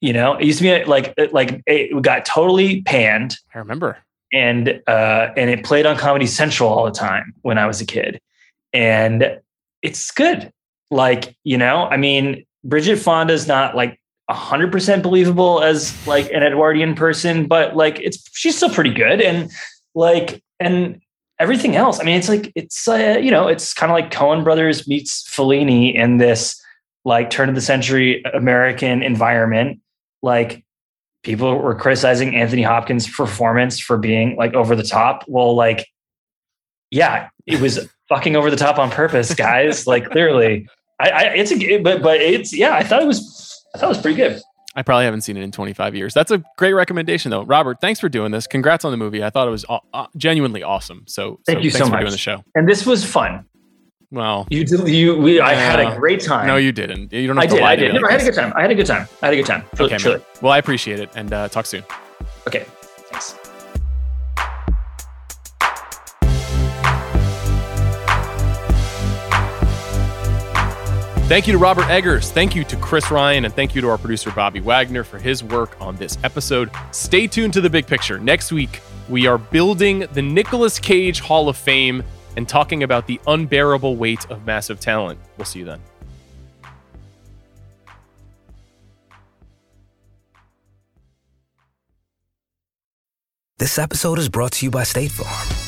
You know, it used to be like like it got totally panned I remember. and uh, and it played on Comedy Central all the time when I was a kid, and it's good. Like you know, I mean, Bridget Fonda's not like hundred percent believable as like an Edwardian person, but like it's she's still pretty good, and like and everything else. I mean, it's like it's uh, you know, it's kind of like Coen Brothers meets Fellini in this like turn of the century American environment, like people were criticizing Anthony Hopkins' performance for being like over the top. Well, like, yeah, it was fucking over the top on purpose, guys. like, clearly, I, I it's a but but it's yeah. I thought it was I thought it was pretty good. I probably haven't seen it in 25 years. That's a great recommendation, though. Robert, thanks for doing this. Congrats on the movie. I thought it was uh, genuinely awesome. So, Thank you thanks so for doing the show. And this was fun. Well, You did you we I had a great time. no, you didn't. You don't have I to did. lie I to me did. like I had a good time. I had a good time. I had a good time. Okay. Well, I appreciate it, and uh, talk soon. Okay. Thank you to Robert Eggers. Thank you to Chris Ryan. And thank you to our producer, Bobby Wagner, for his work on this episode. Stay tuned to the big picture. Next week, we are building the Nicolas Cage Hall of Fame and talking about the unbearable weight of massive talent. We'll see you then. This episode is brought to you by State Farm.